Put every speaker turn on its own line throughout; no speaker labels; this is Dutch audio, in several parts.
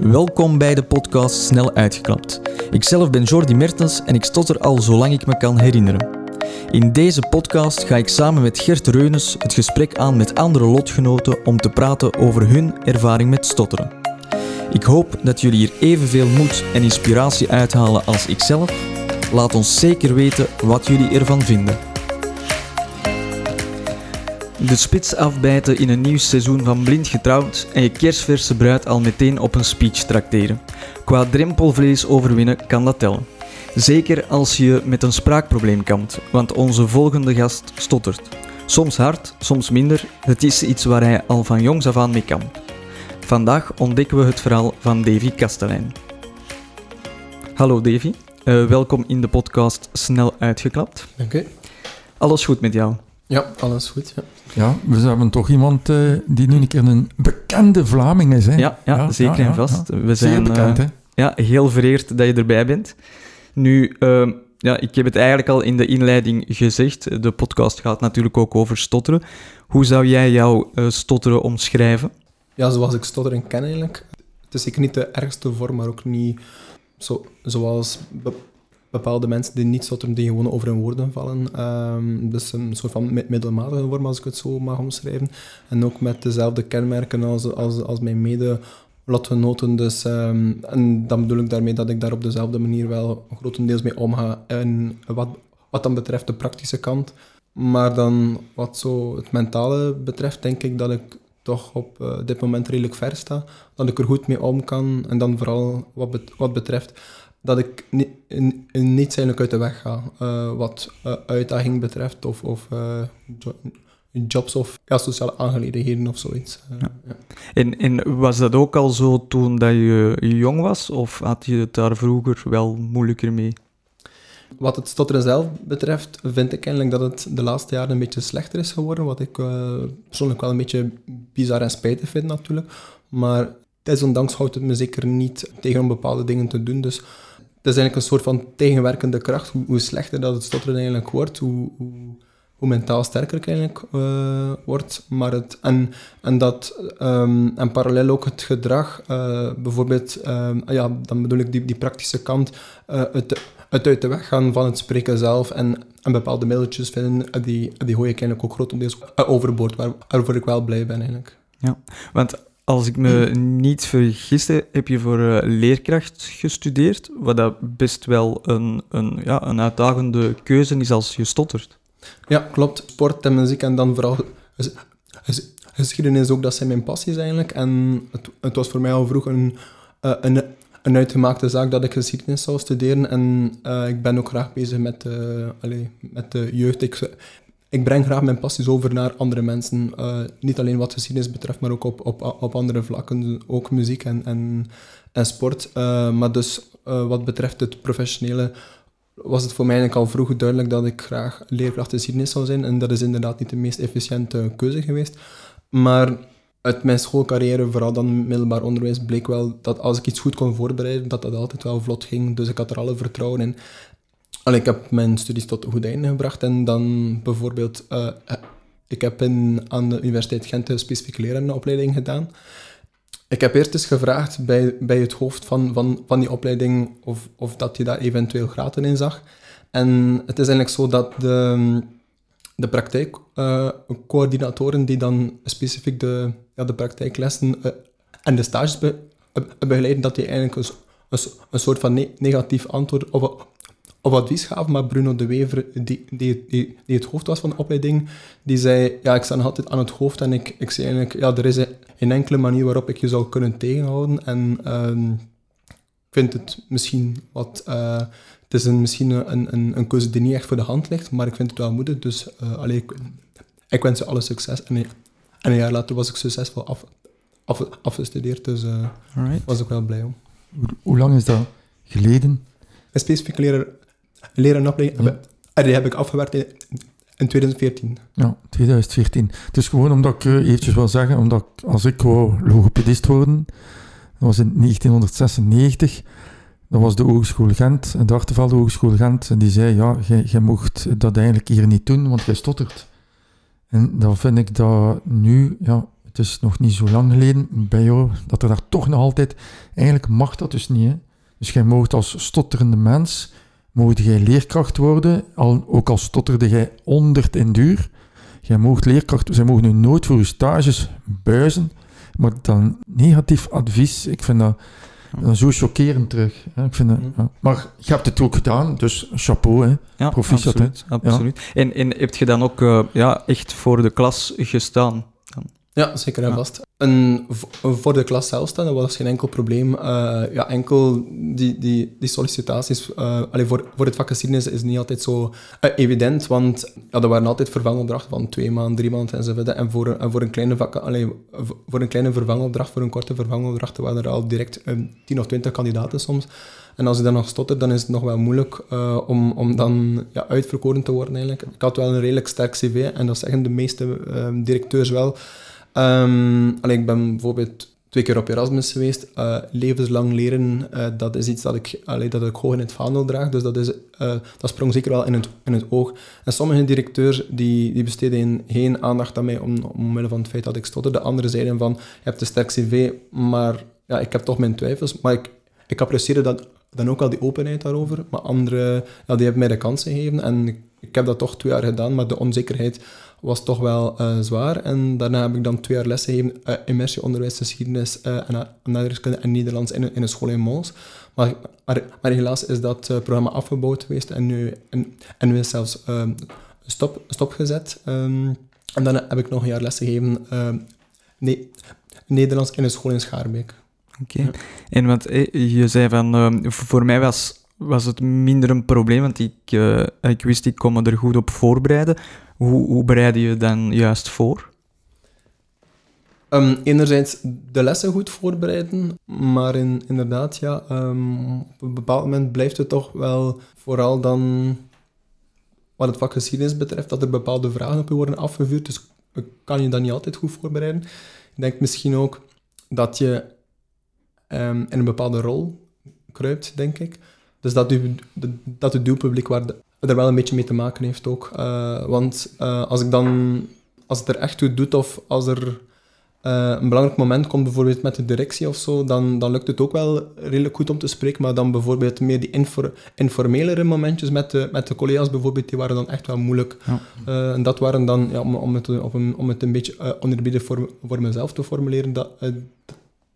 Welkom bij de podcast Snel Uitgeklapt. Ikzelf ben Jordi Mertens en ik stotter al zolang ik me kan herinneren. In deze podcast ga ik samen met Gert Reunes het gesprek aan met andere lotgenoten om te praten over hun ervaring met stotteren. Ik hoop dat jullie hier evenveel moed en inspiratie uithalen als ikzelf. Laat ons zeker weten wat jullie ervan vinden. De spits afbijten in een nieuw seizoen van Blind Getrouwd en je kerstverse bruid al meteen op een speech trakteren. Qua drempelvlees overwinnen kan dat tellen. Zeker als je met een spraakprobleem kampt, want onze volgende gast stottert. Soms hard, soms minder, het is iets waar hij al van jongs af aan mee kampt. Vandaag ontdekken we het verhaal van Davy Kastelein. Hallo Davy, uh, welkom in de podcast Snel Uitgeklapt.
Dank u.
Alles goed met jou?
Ja, alles goed. Ja,
ja we hebben toch iemand uh, die nu een keer een bekende Vlaming is. Hè?
Ja, ja, ja zeker en vast. We zijn
Zeer bekend, uh, hè?
Ja, heel vereerd dat je erbij bent. Nu, uh, ja, ik heb het eigenlijk al in de inleiding gezegd. De podcast gaat natuurlijk ook over stotteren. Hoe zou jij jouw stotteren omschrijven?
Ja, zoals ik stotteren ken eigenlijk. Het is zeker niet de ergste vorm, maar ook niet zo, zoals bepaalde mensen die niet stotteren, die gewoon over hun woorden vallen. Um, dus een soort van middelmatige vorm, als ik het zo mag omschrijven. En ook met dezelfde kenmerken als, als, als mijn mede lotgenoten. Dus, um, en dan bedoel ik daarmee dat ik daar op dezelfde manier wel grotendeels mee omga. En wat, wat dan betreft de praktische kant. Maar dan wat zo het mentale betreft, denk ik dat ik toch op uh, dit moment redelijk ver sta. Dat ik er goed mee om kan. En dan vooral wat, wat betreft dat ik niet, niet eigenlijk uit de weg ga. Uh, wat uh, uitdaging betreft of, of uh, jobs of ja, sociale aangelegenheden of zoiets. Ja.
Ja. En, en was dat ook al zo toen dat je jong was? Of had je het daar vroeger wel moeilijker mee?
Wat het stotteren zelf betreft, vind ik eigenlijk dat het de laatste jaren een beetje slechter is geworden. Wat ik persoonlijk wel een beetje bizar en spijtig vind natuurlijk. Maar desondanks houdt het me zeker niet tegen om bepaalde dingen te doen. Dus het is eigenlijk een soort van tegenwerkende kracht. Hoe, hoe slechter dat het stotteren eigenlijk wordt, hoe, hoe, hoe mentaal sterker het eigenlijk uh, wordt. Maar het, en, en, dat, um, en parallel ook het gedrag, uh, bijvoorbeeld, um, ja, dan bedoel ik die, die praktische kant, uh, het, het uit de weg gaan van het spreken zelf en, en bepaalde middeltjes vinden, die, die gooi ik eigenlijk ook grotendeels overboord, waar, waarvoor ik wel blij ben eigenlijk.
Ja, want als ik me niet vergis, heb je voor uh, leerkracht gestudeerd, wat dat best wel een, een, ja, een uitdagende keuze is als je stottert.
Ja, klopt. Sport en muziek en dan vooral geschiedenis ook, dat zijn mijn passies eigenlijk. En het, het was voor mij al vroeg een, uh, een, een uitgemaakte zaak dat ik geschiedenis zou studeren. En uh, ik ben ook graag bezig met, uh, allez, met de jeugd. Ik, ik breng graag mijn passies over naar andere mensen. Uh, niet alleen wat geschiedenis betreft, maar ook op, op, op andere vlakken. Ook muziek en, en, en sport. Uh, maar dus uh, wat betreft het professionele was het voor mij eigenlijk al vroeg duidelijk dat ik graag leerkracht geschiedenis zou zijn. En dat is inderdaad niet de meest efficiënte keuze geweest. Maar uit mijn schoolcarrière, vooral dan middelbaar onderwijs, bleek wel dat als ik iets goed kon voorbereiden, dat dat altijd wel vlot ging. Dus ik had er alle vertrouwen in. Allee, ik heb mijn studies tot goed einde gebracht en dan bijvoorbeeld, uh, ik heb in, aan de Universiteit Gent een specifieke lerarenopleiding gedaan. Ik heb eerst eens gevraagd bij, bij het hoofd van, van, van die opleiding of, of dat hij daar eventueel graten in zag. En het is eigenlijk zo dat de, de praktijkcoördinatoren uh, die dan specifiek de, ja, de praktijklessen uh, en de stages be, begeleiden, dat die eigenlijk een, een, een soort van ne negatief antwoord op, op advies gaven, maar Bruno de Wever, die, die, die, die, het hoofd was van de opleiding, die zei, ja, ik sta nog altijd aan het hoofd en ik, ik zei eigenlijk, ja, er is een enkele manier waarop ik je zou kunnen tegenhouden en uh, ik vind het misschien wat... Uh, het is een, misschien een, een, een keuze die niet echt voor de hand ligt, maar ik vind het wel moedig, dus uh, allee, ik, ik wens ze alle succes. En, en een jaar later was ik succesvol af, af, afgestudeerd, dus uh, was ik wel blij om.
Hoe, hoe lang is dat geleden?
Een specifieke leraar leren. Ja. En die heb ik afgewerkt in, in 2014.
Ja, 2014. Dus gewoon omdat ik uh, eventjes wil zeggen, omdat ik, als ik wou logopedist worden, dat was in 1996, dat was de Hogeschool Gent, de Hartevelde Hogeschool Gent, en die zei, ja, jij mocht dat eigenlijk hier niet doen, want jij stottert. En dan vind ik dat nu, ja, het is nog niet zo lang geleden bij jou, dat er daar toch nog altijd... Eigenlijk mag dat dus niet, hè. Dus jij moogt als stotterende mens, mocht jij leerkracht worden, al, ook al stotterde jij honderd in duur. Jij moogt leerkracht, zij mogen nu nooit voor je stages buizen, maar dan negatief advies, ik vind dat, dat zo chockerend terug. Hè. Ik vind dat, ja. Maar je hebt het ook gedaan, dus chapeau. Hè.
Ja,
Proficiat, hè?
absoluut. absoluut. En, en heb je dan ook eh, ja, echt voor de klas gestaan?
Ja, zeker en vast. En voor de klas zelf staan, dat was geen enkel probleem. Eh, ja, enkel die, die, die sollicitaties uh, allee, voor, voor het geschiedenis is niet altijd zo eh, evident, want ja, er waren altijd vervangopdrachten van twee maanden, drie maanden enzovoort. En voor, en voor, een kleine vak, allee, voor een kleine vervangopdracht, voor een korte vervangopdracht, waren er al direct tien of twintig kandidaten soms. En als je dan nog stottert, dan is het nog wel moeilijk om, om dan ja, uitverkoren te worden eigenlijk. Ik had wel een redelijk sterk cv en dat zeggen de meeste directeurs wel. Um, allee, ik ben bijvoorbeeld twee keer op Erasmus geweest. Uh, levenslang leren, uh, dat is iets dat ik, allee, dat ik hoog in het vaandel draag. Dus dat, is, uh, dat sprong zeker wel in het, in het oog. En sommige directeurs die, die besteden geen aandacht aan mij om, omwille van het feit dat ik stotter. De anderen zeiden van, je hebt een sterk cv, maar ja, ik heb toch mijn twijfels. Maar ik, ik apprecieerde dat, dan ook al die openheid daarover. Maar anderen, ja, die hebben mij de kans gegeven. En ik, ik heb dat toch twee jaar gedaan, maar de onzekerheid was toch wel uh, zwaar. En daarna heb ik dan twee jaar lessen gegeven, uh, immersieonderwijs, geschiedenis uh, en en Nederlands in, een school in Mons. Maar, maar, helaas is dat programma afgebouwd geweest en nu, en, nu is zelfs stop, stopgezet. Um, en dan heb ik nog een jaar lessen gegeven, nee, Nederlands in een school in Schaarbeek.
Oké. En want je zei van, voor mij was, was het minder een probleem, want ik, uh, ik wist, ik me er goed op voorbereiden. Hoe, hoe bereid je dan juist voor?
Um, enerzijds de lessen goed voorbereiden, maar in, inderdaad, ja, um, op een bepaald moment blijft het toch wel vooral dan wat het vak geschiedenis betreft, dat er bepaalde vragen op je worden afgevuurd, dus kan je dat niet altijd goed voorbereiden. Ik denk misschien ook dat je um, in een bepaalde rol kruipt, denk ik. Dus dat, u, dat het doelpubliek waar de, er wel een beetje mee te maken heeft ook. Uh, want uh, als ik dan, als het er echt toe doet of als er uh, een belangrijk moment komt, bijvoorbeeld met de directie of zo, dan, dan lukt het ook wel redelijk goed om te spreken. Maar dan bijvoorbeeld meer die infor, informelere momentjes met de, met de collega's bijvoorbeeld, die waren dan echt wel moeilijk. Ja. en dat waren dan, ja, om, om, het, een, om het een beetje onderbieden voor, voor mezelf te formuleren, dat,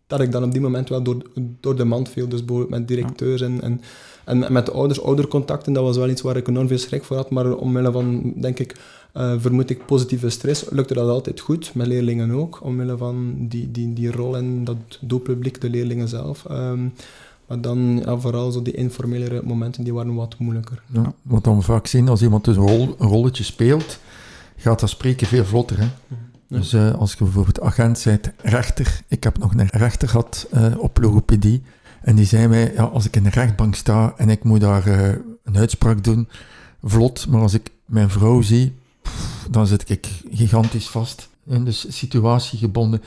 dat ik dan op die moment wel door, door de mand viel. Dus bijvoorbeeld met directeurs en, en, en met de ouders, oudercontacten, dat was wel iets waar ik enorm veel schrik voor had. Maar omwille van, denk ik, uh, vermoed ik positieve stress, lukte dat altijd goed. Met leerlingen ook, omwille van die, die, die rol en dat doelpubliek, de leerlingen zelf. Um, maar dan ja, vooral zo die informelere momenten, die waren wat moeilijker.
Ja, wat dan vaak zien, als iemand dus een, rol, een rolletje speelt, gaat dat spreken veel vlotter. Hè? Ja. Dus uh, als je bijvoorbeeld agent bent, rechter. Ik heb nog een rechter gehad uh, op logopedie. En die zei mij, ja, als ik in de rechtbank sta en ik moet daar uh, een uitspraak doen, vlot. Maar als ik mijn vrouw zie, pff, dan zit ik gigantisch vast. En dus situatiegebonden.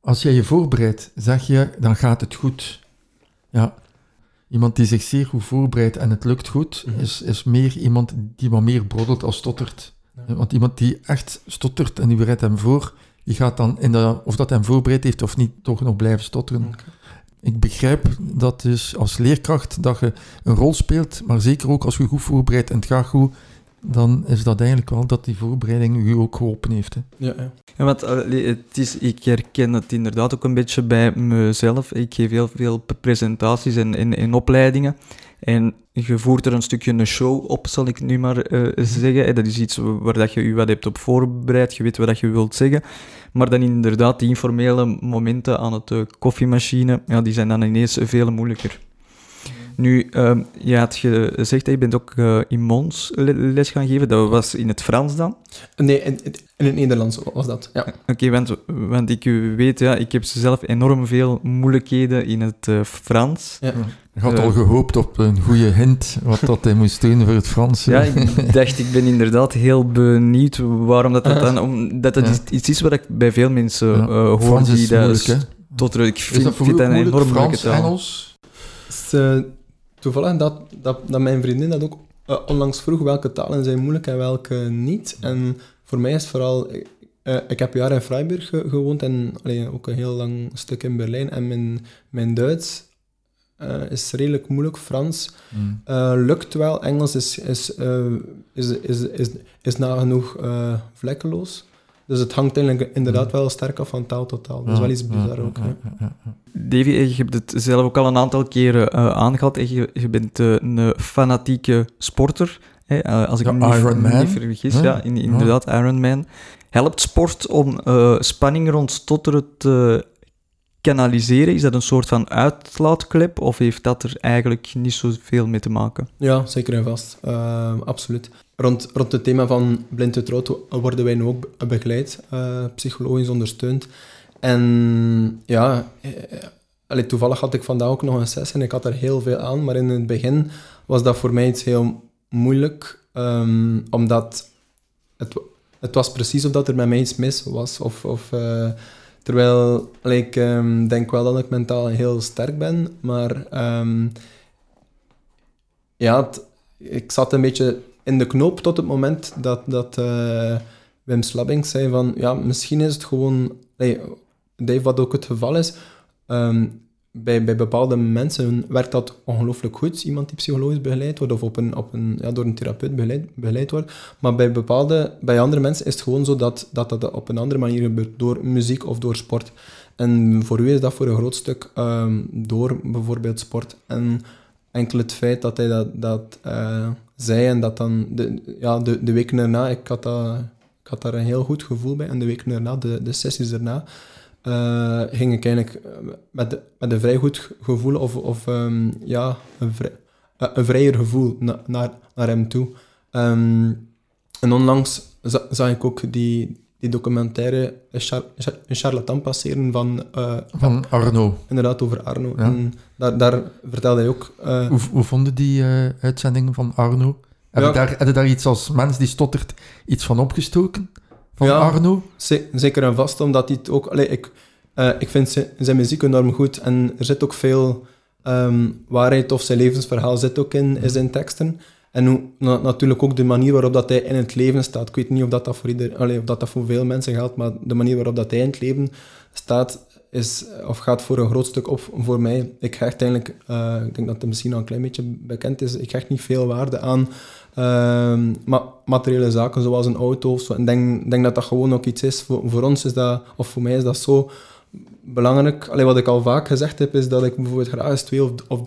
Als jij je voorbereidt, zeg je, dan gaat het goed. Ja. Iemand die zich zeer goed voorbereidt en het lukt goed, mm -hmm. is, is meer iemand die wat meer broddelt als stottert. Ja. Want iemand die echt stottert en die bereidt hem voor, die gaat dan, in de, of dat hem voorbereid heeft of niet, toch nog blijven stotteren. Okay. Ik begrijp dat dus als leerkracht dat je een rol speelt, maar zeker ook als je goed voorbereidt en het gaat goed, dan is dat eigenlijk wel dat die voorbereiding u ook geholpen heeft. Hè.
Ja, ja.
Ja, want het is, ik herken het inderdaad ook een beetje bij mezelf. Ik geef heel veel presentaties en, en, en opleidingen. En je voert er een stukje een show op, zal ik nu maar uh, zeggen. Dat is iets waar dat je je wat hebt op voorbereid, je weet wat je wilt zeggen. Maar dan inderdaad, die informele momenten aan het uh, koffiemachine, ja, die zijn dan ineens veel moeilijker. Nu, uh, je had gezegd dat je bent ook uh, in Mons les gaan geven. Dat was in het Frans dan?
Nee, in, in het Nederlands was dat, ja.
Oké, okay, want, want ik weet, ja, ik heb zelf enorm veel moeilijkheden in het uh, Frans.
Ja.
Je had al gehoopt op een goede hint wat dat hij moest doen voor het Frans.
Ja, ik dacht, ik ben inderdaad heel benieuwd waarom dat, dat dan... Omdat dat ja. iets is wat ik bij veel mensen ja. hoor.
Frans is
die
moeilijk?
Tot, ik vind,
is dat voor
vind dat een
moeilijk,
enorm
Frans,
taal.
Engels?
Is, toevallig dat, dat, dat mijn vriendin dat ook uh, onlangs vroeg welke talen zijn moeilijk en welke niet. En voor mij is vooral, ik, eh, ik heb jaren in Freiburg ge- gewoond en allee, ook een heel lang stuk in Berlijn. En mijn, mijn Duits eh, is redelijk moeilijk. Frans
Mm.
eh, lukt wel. Engels is, is, eh, is, is, is, is nagenoeg eh, vlekkeloos. Dus het hangt eigenlijk inderdaad wel sterk af van taal tot taal. Dat is wel iets bizar ook. hè.
ja, ja, ja.
Davy, eh, je hebt het zelf ook al een aantal keren eh, aangehaald. Eh, Je, je bent eh, een fanatieke sporter. Hè? als ik
Ja,
me niet,
Ironman.
niet vergis.
Ja,
Ja, in, inderdaad, Ironman. Helpt sport om eh, spanning rond stotteren te kanaliseren? Is dat een soort van uitlaatklep? Of heeft dat er eigenlijk niet zoveel mee te maken?
Ja, zeker en vast. Eh, absoluut. Rond, rond het thema van blind getrouwd worden wij nu ook be- begeleid, eh, psychologisch ondersteund. En ja, eh, allee, toevallig had ik vandaag ook nog een sessie en ik had er heel veel aan. Maar in het begin was dat voor mij iets heel moeilijk, ehm, omdat het, het was precies of dat er met mij iets mis was. Of, of, eh, terwijl ik ehm, denk wel dat ik mentaal heel sterk ben, maar... ehm, ja, ik zat een beetje in de knoop tot het moment dat, dat eh, Wim Slabbing zei van, ja, misschien is het gewoon, nee, Dave, wat ook het geval is, ehm, bij, bij bepaalde mensen werkt dat ongelooflijk goed, iemand die psychologisch begeleid wordt of op een, op een, ja, door een therapeut begeleid, begeleid wordt. Maar bij, bepaalde, bij andere mensen is het gewoon zo dat, dat dat op een andere manier gebeurt, door muziek of door sport. En voor u is dat voor een groot stuk ehm, door bijvoorbeeld sport. En enkel het feit dat hij dat, dat eh, zei en dat dan de, ja, de, de weken erna, ik had, dat, ik had daar een heel goed gevoel bij. En de weken erna, de, de sessies erna, eh, ging ik eigenlijk eh, met, met een vrij goed gevoel of, of ehm, ja, een, vrij, eh, een vrijer gevoel na, naar, naar hem toe. Ehm, en onlangs za- zag ik ook die, die documentaire Een char- Een charlatan passeren van, eh,
Van Arno.
inderdaad over Arno.
Ja.
En daar, daar vertelde hij ook... eh,
Hoe, hoe vonden die eh, uitzendingen van Arno? Heb,
Ja.
je daar, heb je daar iets als mens die stottert iets van opgestoken? Van
Ja.
Arno?
Ze- Zeker en vast, omdat hij het ook... Allee, ik, ik vind zijn, zijn muziek enorm goed en er zit ook veel ehm, waarheid of zijn levensverhaal zit ook in, in zijn teksten. En hoe, na- natuurlijk ook de manier waarop dat hij in het leven staat. Ik weet niet of dat, dat, voor, ieder, allee, of dat, dat voor veel mensen geldt, maar de manier waarop dat hij in het leven staat, is, of gaat voor een groot stuk op voor mij. Ik hecht eigenlijk, eh, ik denk dat het misschien al een klein beetje bekend is, ik hecht niet veel waarde aan ehm, ma- materiële zaken zoals een auto of zo. Ik denk, denk dat dat gewoon ook iets is. Voor, voor ons is dat, of voor mij is dat zo belangrijk. Allee, wat ik al vaak gezegd heb, is dat ik bijvoorbeeld graag eens twee of, of,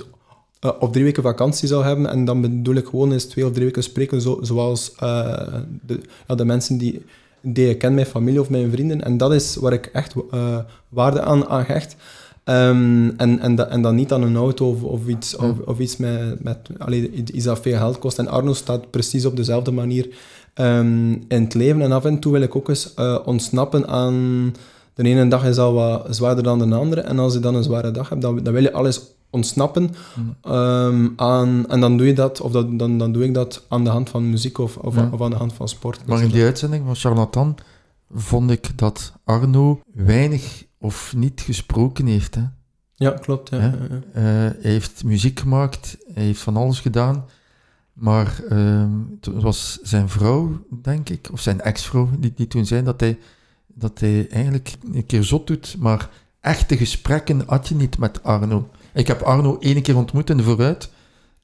eh, of drie weken vakantie zou hebben. En dan bedoel ik gewoon eens twee of drie weken spreken, zo, zoals eh, de, ja, de mensen die, die ik ken, mijn familie of mijn vrienden. En dat is waar ik echt eh, waarde aan, aan hecht. Ehm, en, en, da- en dan niet aan een auto of, of iets, of, of iets met, met allee, iets dat veel geld kost. En Arno staat precies op dezelfde manier ehm, in het leven. En af en toe wil ik ook eens ontsnappen aan... De ene dag is al wat zwaarder dan de andere. En als je dan een zware dag hebt, dan, dan wil je alles ontsnappen. ehm, aan, en dan doe je dat, of dat, dan, dan doe ik dat aan de hand van muziek of, of,
Ja.
of aan de hand van sport.
Maar in die uitzending van Charlatan vond ik dat Arno weinig of niet gesproken heeft. Hè.
Ja, klopt. Ja.
Eh, hij heeft muziek gemaakt, hij heeft van alles gedaan. Maar ehm, het was zijn vrouw, denk ik, of zijn ex-vrouw, die, die toen zei dat hij, dat hij eigenlijk een keer zot doet. Maar echte gesprekken had je niet met Arno. Ik heb Arno één keer ontmoet in de vooruit.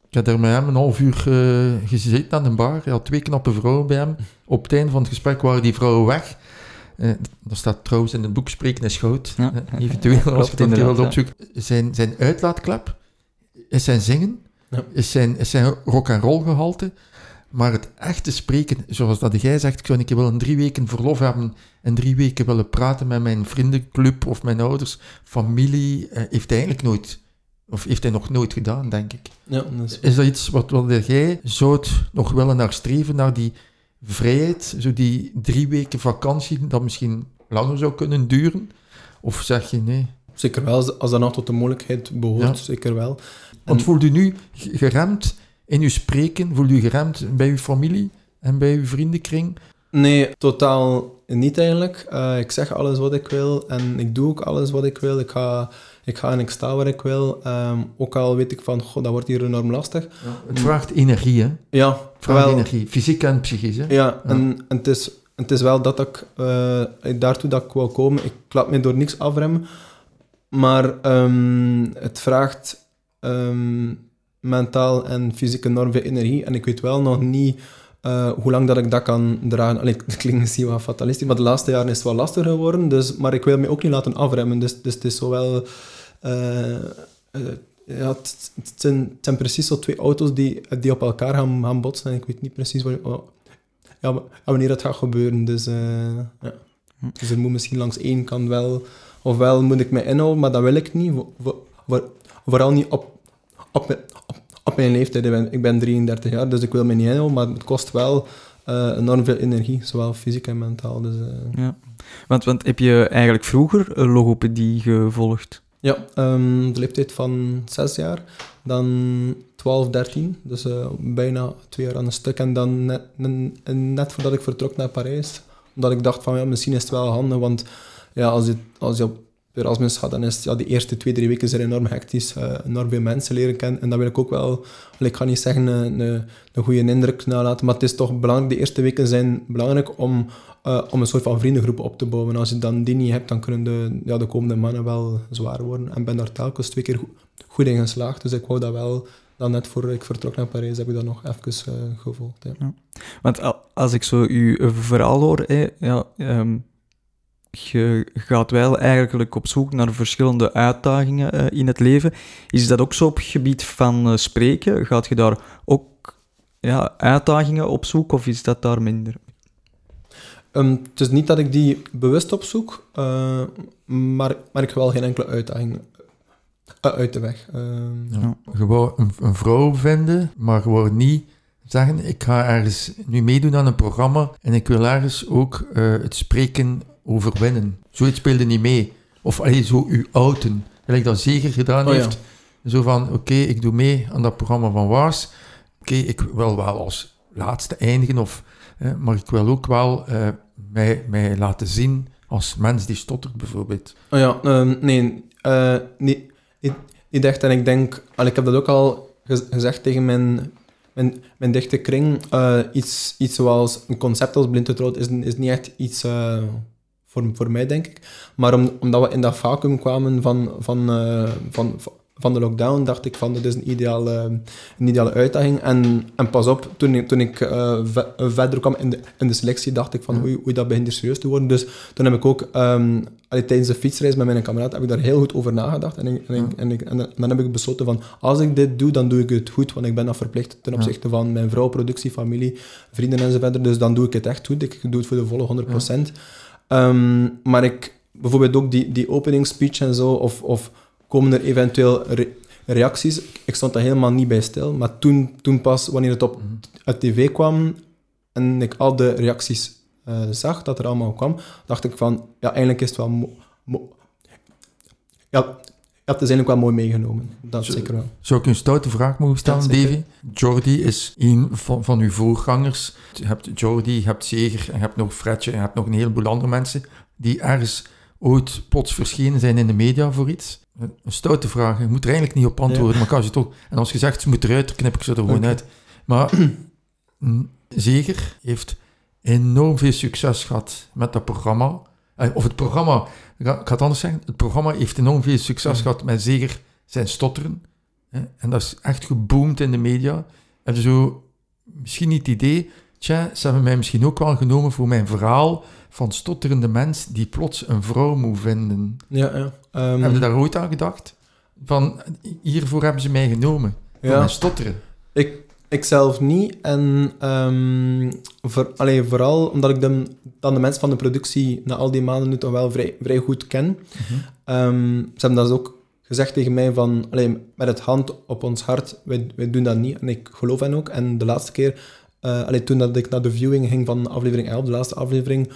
Ik heb daar met hem een half uur eh, gezeten aan een bar. Hij had twee knappe vrouwen bij hem. Op het einde van het gesprek waren die vrouwen weg. Eh, dat staat trouwens in het boek Spreken is goud.
Ja,
Eh,
ja.
eventueel, als
Klopt,
je dat wilt
ja.
opzoeken. Zijn, zijn uitlaatklep is zijn zingen,
Ja.
is zijn, is zijn rock and roll gehalte. Maar het echte spreken, zoals dat jij zegt, ik een keer wel een drie weken verlof hebben en drie weken willen praten met mijn vriendenclub of mijn ouders, familie, heeft hij eigenlijk nooit, of heeft hij nog nooit gedaan, denk ik.
ja dat is
Is dat iets wat, wat jij zou het nog willen naar streven, naar die vrijheid, zo die drie weken vakantie, dat misschien langer zou kunnen duren? Of zeg je nee?
Zeker wel, als- dat nog tot de mogelijkheid behoort,
Ja.
zeker wel.
Want voelt u nu geremd in uw spreken? Voelt u geremd bij uw familie en bij uw vriendenkring?
Nee, totaal niet eigenlijk. Eh, ik zeg alles wat ik wil en ik doe ook alles wat ik wil. Ik ga, ik ga en ik sta waar ik wil. Ehm, ook al weet ik van, god, dat wordt hier enorm lastig.
Het vraagt energie, hè? Het
Ja,
vraagt
wel,
energie, fysiek en psychisch, hè?
ja, en, en het is... het is wel dat ik uh, daartoe dat ik wou komen. Ik laat me door niks afremmen. Maar um, het vraagt um, mentaal en fysiek enorm veel energie. En ik weet wel nog niet uh, hoe lang dat ik dat kan dragen. Allee, dat klinkt misschien wel fatalistisch, maar de laatste jaren is het wel lastiger geworden. Dus, maar ik wil me ook niet laten afremmen. Dus, dus het is zowel... Uh, ja, het, het, zijn, het, zijn, precies zo twee auto's die, die op elkaar gaan, gaan botsen. En ik weet niet precies waar, oh, ja, wanneer dat gaat gebeuren. Dus, ja. dus er moet misschien langs één kant wel... Ofwel moet ik me inhouden, maar dat wil ik niet. vooral niet op, op, op, mijn leeftijd. Ik ben, 33 jaar, dus ik wil me niet inhouden, maar het kost wel uh, enorm veel energie, zowel fysiek en mentaal. Dus, uh.
ja. want, want heb je eigenlijk vroeger logopedie gevolgd?
Ja, um, de leeftijd van 6 jaar, dan 12, 13, dus uh, bijna twee jaar aan een stuk. En dan net, net, voordat ik vertrok naar Parijs, omdat ik dacht van ja, misschien is het wel handig, want ja, als, je, als je op Erasmus gaat, dan is ja, die eerste twee, drie weken zijn enorm hectisch, uh, enorm veel mensen leren kennen. En dat wil ik ook wel, ik ga niet zeggen een, een, een goede indruk nalaten, maar het is toch belangrijk, de eerste weken zijn belangrijk om, uh, om een soort van vriendengroep op te bouwen. Als je dan die niet hebt, dan kunnen de, ja, de komende mannen wel zwaar worden. En ben daar telkens twee keer goed, in geslaagd, dus ik wou dat wel dan net voor ik vertrok naar Parijs heb ik dat nog even uh, gevolgd. Ja.
Want als ik zo uw verhaal hoor, hè, ja, um, je gaat wel eigenlijk op zoek naar verschillende uitdagingen uh, in het leven. Is dat ook zo op het gebied van uh, spreken? Gaat je daar ook ja, uitdagingen op zoeken of is dat daar minder?
Um, het is niet dat ik die bewust opzoek, uh, maar, maar ik wel geen enkele uitdaging uit de weg.
Uh, ja. Gewoon een, een, vrouw vinden, maar gewoon niet zeggen: ik ga ergens nu meedoen aan een programma en ik wil ergens ook het spreken overwinnen. Zoiets speelde niet mee. Of alleen zo uw outen. Gelijk dat zeker gedaan oh, heeft. Zo van, oké, ik doe mee aan dat programma van Waas. Oké, ik wil wel als laatste eindigen, of, maar ik wil ook wel uh, mij, mij laten zien als mens die stottert, bijvoorbeeld.
Oh ja, uh, nee, uh, niet, niet, niet, echt. En ik denk, al, ik heb dat ook al gezegd tegen mijn, mijn, mijn dichte kring. Uh, iets, iets zoals een concept als blinde is, is niet echt iets voor, voor mij, denk ik. Maar om, omdat we in dat vacuüm kwamen van, van, uh, van, van de lockdown, dacht ik van, dit is een ideale, een ideale uitdaging. En, en pas op, toen ik, toen ik uh, verder kwam in de, in de selectie, dacht ik van, oei, oei, dat begint serieus te worden. Dus toen heb ik ook, um, tijdens de fietsreis met mijn kameraad, heb ik daar heel goed over nagedacht. En, ik, en, ik, en, ik, en, dan heb ik besloten van, als ik dit doe, dan doe ik het goed, want ik ben dat verplicht ten opzichte van mijn vrouw, productie, familie, vrienden enzovoort. Dus dan doe ik het echt goed. Ik doe het voor de volle 100%. Um, maar ik, bijvoorbeeld ook die, die opening speech en zo, of, of komen er eventueel reacties? Ik stond daar helemaal niet bij stil. Maar toen, toen pas, wanneer het op mhm. uit tv kwam en ik al de reacties uh, zag, dat er allemaal kwam, dacht ik van, ja, eigenlijk is het wel... ja, het is eigenlijk wel mooi meegenomen. Dat zeker wel.
Zou ik een stoute vraag mogen stellen, Davy? Jordi is een van, van uw voorgangers. Je hebt Jordi, je hebt Zeger, en je hebt nog Fredje, en je hebt nog een heleboel andere mensen die ergens ooit plots verschenen zijn in de media voor iets. Een stoute vraag. Je moet er eigenlijk niet op antwoorden, maar kan je toch... En als je zegt, ze moet eruit, dan knip ik ze er gewoon uit. Maar Zeger heeft enorm veel succes gehad met dat programma. Of het programma ik ga het anders zeggen. Het programma heeft enorm veel succes gehad met zeker zijn stotteren. Hè? En dat is echt geboomd in de media. En zo misschien niet het idee, tja, ze hebben mij misschien ook wel genomen voor mijn verhaal van stotterende mens die plots een vrouw moet vinden.
Ja, ja. Um...
Hebben je daar ooit aan gedacht? Van, hiervoor hebben ze mij genomen. Voor ja. mijn stotteren.
Ik, ik zelf niet. En um, voor, allee, vooral omdat ik de, dan de mensen van de productie na al die maanden nu toch wel vrij, vrij goed ken. Mm um, ze hebben dat ook gezegd tegen mij van, allee, met het hand op ons hart, wij, wij doen dat niet. En ik geloof hen ook. En de laatste keer, uh, allee, toen dat ik naar de viewing ging van aflevering 11, de laatste aflevering,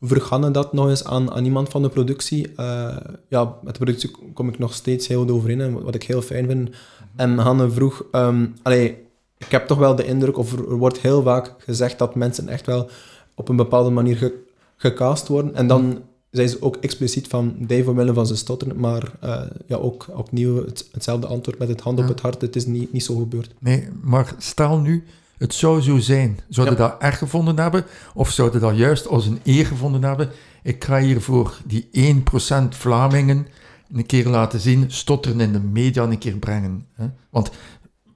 vergannen dat nog eens aan, aan iemand van de productie. Uh, ja, met de productie kom ik nog steeds heel goed overeen, wat ik heel fijn vind. En Hanne vroeg, um, allee, ik heb toch wel de indruk, of er, wordt heel vaak gezegd dat mensen echt wel op een bepaalde manier ge, gecast worden. En dan zei ze ook expliciet van Dave omwille van zijn stotteren, maar uh, ja, ook opnieuw het, hetzelfde antwoord met het hand op het hart. Het is niet, niet zo gebeurd.
Nee, maar stel nu, het zou zo zijn. Zouden
Ja.
dat erg gevonden hebben? Of zouden dat juist als een eer gevonden hebben? Ik ga hier voor die 1% Vlamingen een keer laten zien, stotteren in de media een keer brengen. Hè? Want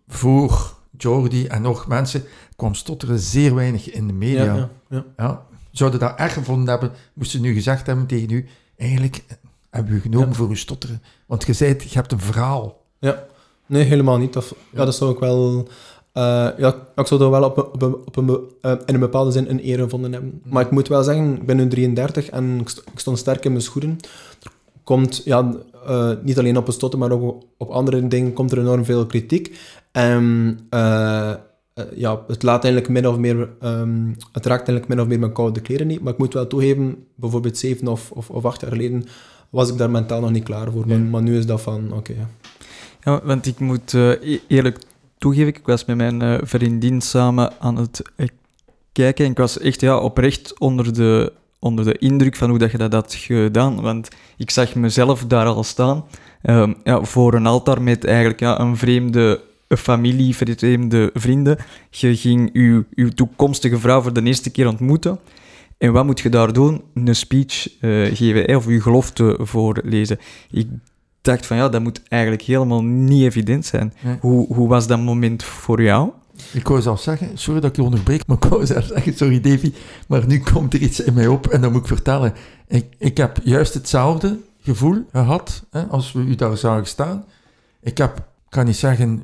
voor Jordi en nog mensen kwam stotteren zeer weinig in de media.
Ja, ja, ja.
Ja, zouden dat erg gevonden hebben, moesten ze nu gezegd hebben tegen u, eigenlijk hebben we genomen
Ja.
voor uw stotteren. Want je zei, het, je hebt een verhaal.
Nee, helemaal niet. Dat, ja.
Ja.
dat zou ik wel... eh, ja, ik zou dat wel op, op, een- op een, eh, in een bepaalde zin een eer gevonden hebben.
Mm.
Maar ik moet wel zeggen, ik ben nu 33 en ik stond sterk in mijn schoenen. Komt, ja, eh, niet alleen op het stotten, maar ook op andere dingen komt er enorm veel kritiek. En eh, eh, ja, het laat eigenlijk min of meer... ehm, het raakt eigenlijk min of meer mijn koude kleren niet. Maar ik moet wel toegeven, bijvoorbeeld zeven of, of, of acht jaar geleden was ik daar mentaal nog niet klaar voor. Maar, nu is dat van, oké, ja.
Ja, want ik moet e- eerlijk toegeven, ik was met mijn vriendin samen aan het kijken en ik was echt ja, oprecht onder de, onder de indruk van hoe dat je dat had gedaan. Want ik zag mezelf daar al staan, ehm, ja, voor een altaar met eigenlijk ja, een vreemde familie, vreemde vrienden. Je ging je, uw toekomstige vrouw voor de eerste keer ontmoeten. En wat moet je daar doen? Een speech eh, geven of je gelofte voorlezen. Ik dacht van ja, dat moet eigenlijk helemaal niet evident zijn.
Nee.
Hoe, hoe was dat moment voor jou?
Ik wou zelf zeggen, sorry dat ik je onderbreek, maar ik wou zelf zeggen, sorry Davy, maar nu komt er iets in mij op en dat moet ik vertellen. Ik, ik heb juist hetzelfde gevoel gehad hè, als we u daar zagen staan. Ik heb, kan niet zeggen,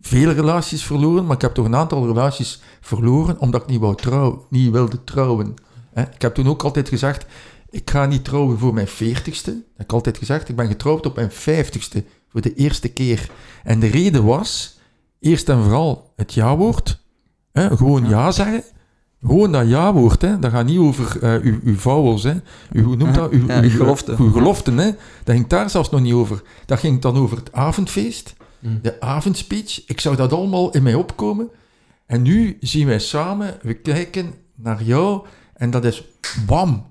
veel relaties verloren, maar ik heb toch een aantal relaties verloren omdat ik niet, wou trouw, niet wilde trouwen. Hè. Ik heb toen ook altijd gezegd, ik ga niet trouwen voor mijn veertigste. Dat heb ik altijd gezegd, ik ben getrouwd op mijn vijftigste, voor de eerste keer. En de reden was, eerst en vooral het ja-woord. Hè, gewoon ja. zeggen. Gewoon dat ja-woord. Hè. Dat gaat niet over eh, uw, uw vowels. Hè. Uw, hoe noemt dat? Uw,
ja,
uw,
uw gelofte.
Uw geloften. Hè. Dat ging daar zelfs nog niet over. Dat ging dan over het avondfeest.
Mm.
De avondspeech. Ik zou dat allemaal in mij opkomen. En nu zien wij samen, we kijken naar jou. En dat is bam,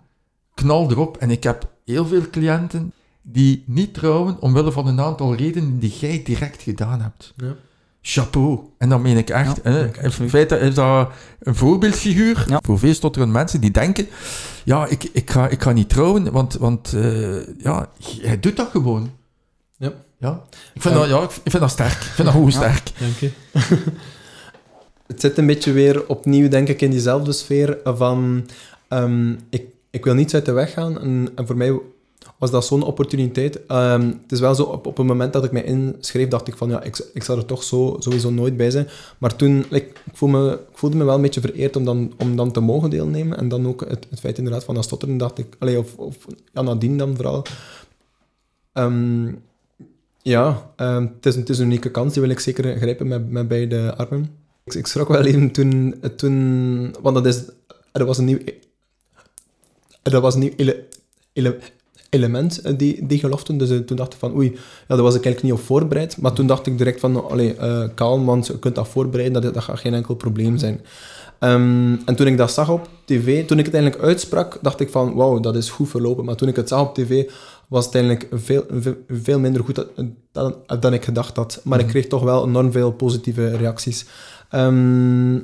knal erop. En ik heb heel veel cliënten die niet trouwen omwille van een aantal redenen die jij direct gedaan hebt.
Ja.
Chapeau. En dat meen ik echt.
Ja,
hè. in feite is dat een voorbeeldfiguur
Ja.
voor veel stotterende mensen die denken: ja, ik, ik, ga, ik ga niet trouwen, want, want eh, ja, jij doet dat gewoon.
Ja.
Ja. Ik, vind dat, ja, ik vind dat sterk. Ik vind dat goed
Ja.
sterk.
Dank je. het zit een beetje weer opnieuw, denk ik, in diezelfde sfeer van... ehm, ik, ik wil niets uit de weg gaan. En, en voor mij was dat zo'n opportuniteit. Ehm, het is wel zo, op, op het moment dat ik mij inschreef, dacht ik van, ja, ik, ik zal er toch zo, sowieso nooit bij zijn. Maar toen, ik, me, ik voelde me wel een beetje vereerd om dan, om dan te mogen deelnemen. En dan ook het, het feit inderdaad van dat stotteren, dacht ik... Allee, of, of ja, nadien dan vooral. Ehm, ja, ehm, het, is, een unieke kans, die wil ik zeker grijpen met, met beide armen. Ik, ik schrok wel even toen, toen... Want dat, is, dat was een nieuw... Dat was een nieuw element, eh, die, die geloften. Dus eh, toen dacht ik van, oei, ja, daar was ik eigenlijk niet op voorbereid. Maar toen dacht ik direct van, allee, eh, kalm, want je kunt dat voorbereiden, dat, dat gaat geen enkel probleem zijn. Ehm, en toen ik dat zag op tv, toen ik het eigenlijk uitsprak, dacht ik van, wauw, dat is goed verlopen. Maar toen ik het zag op tv, was het eigenlijk veel, veel, veel minder goed dan, dan, dan ik gedacht had. Maar ik kreeg toch wel enorm veel positieve reacties. Ehm,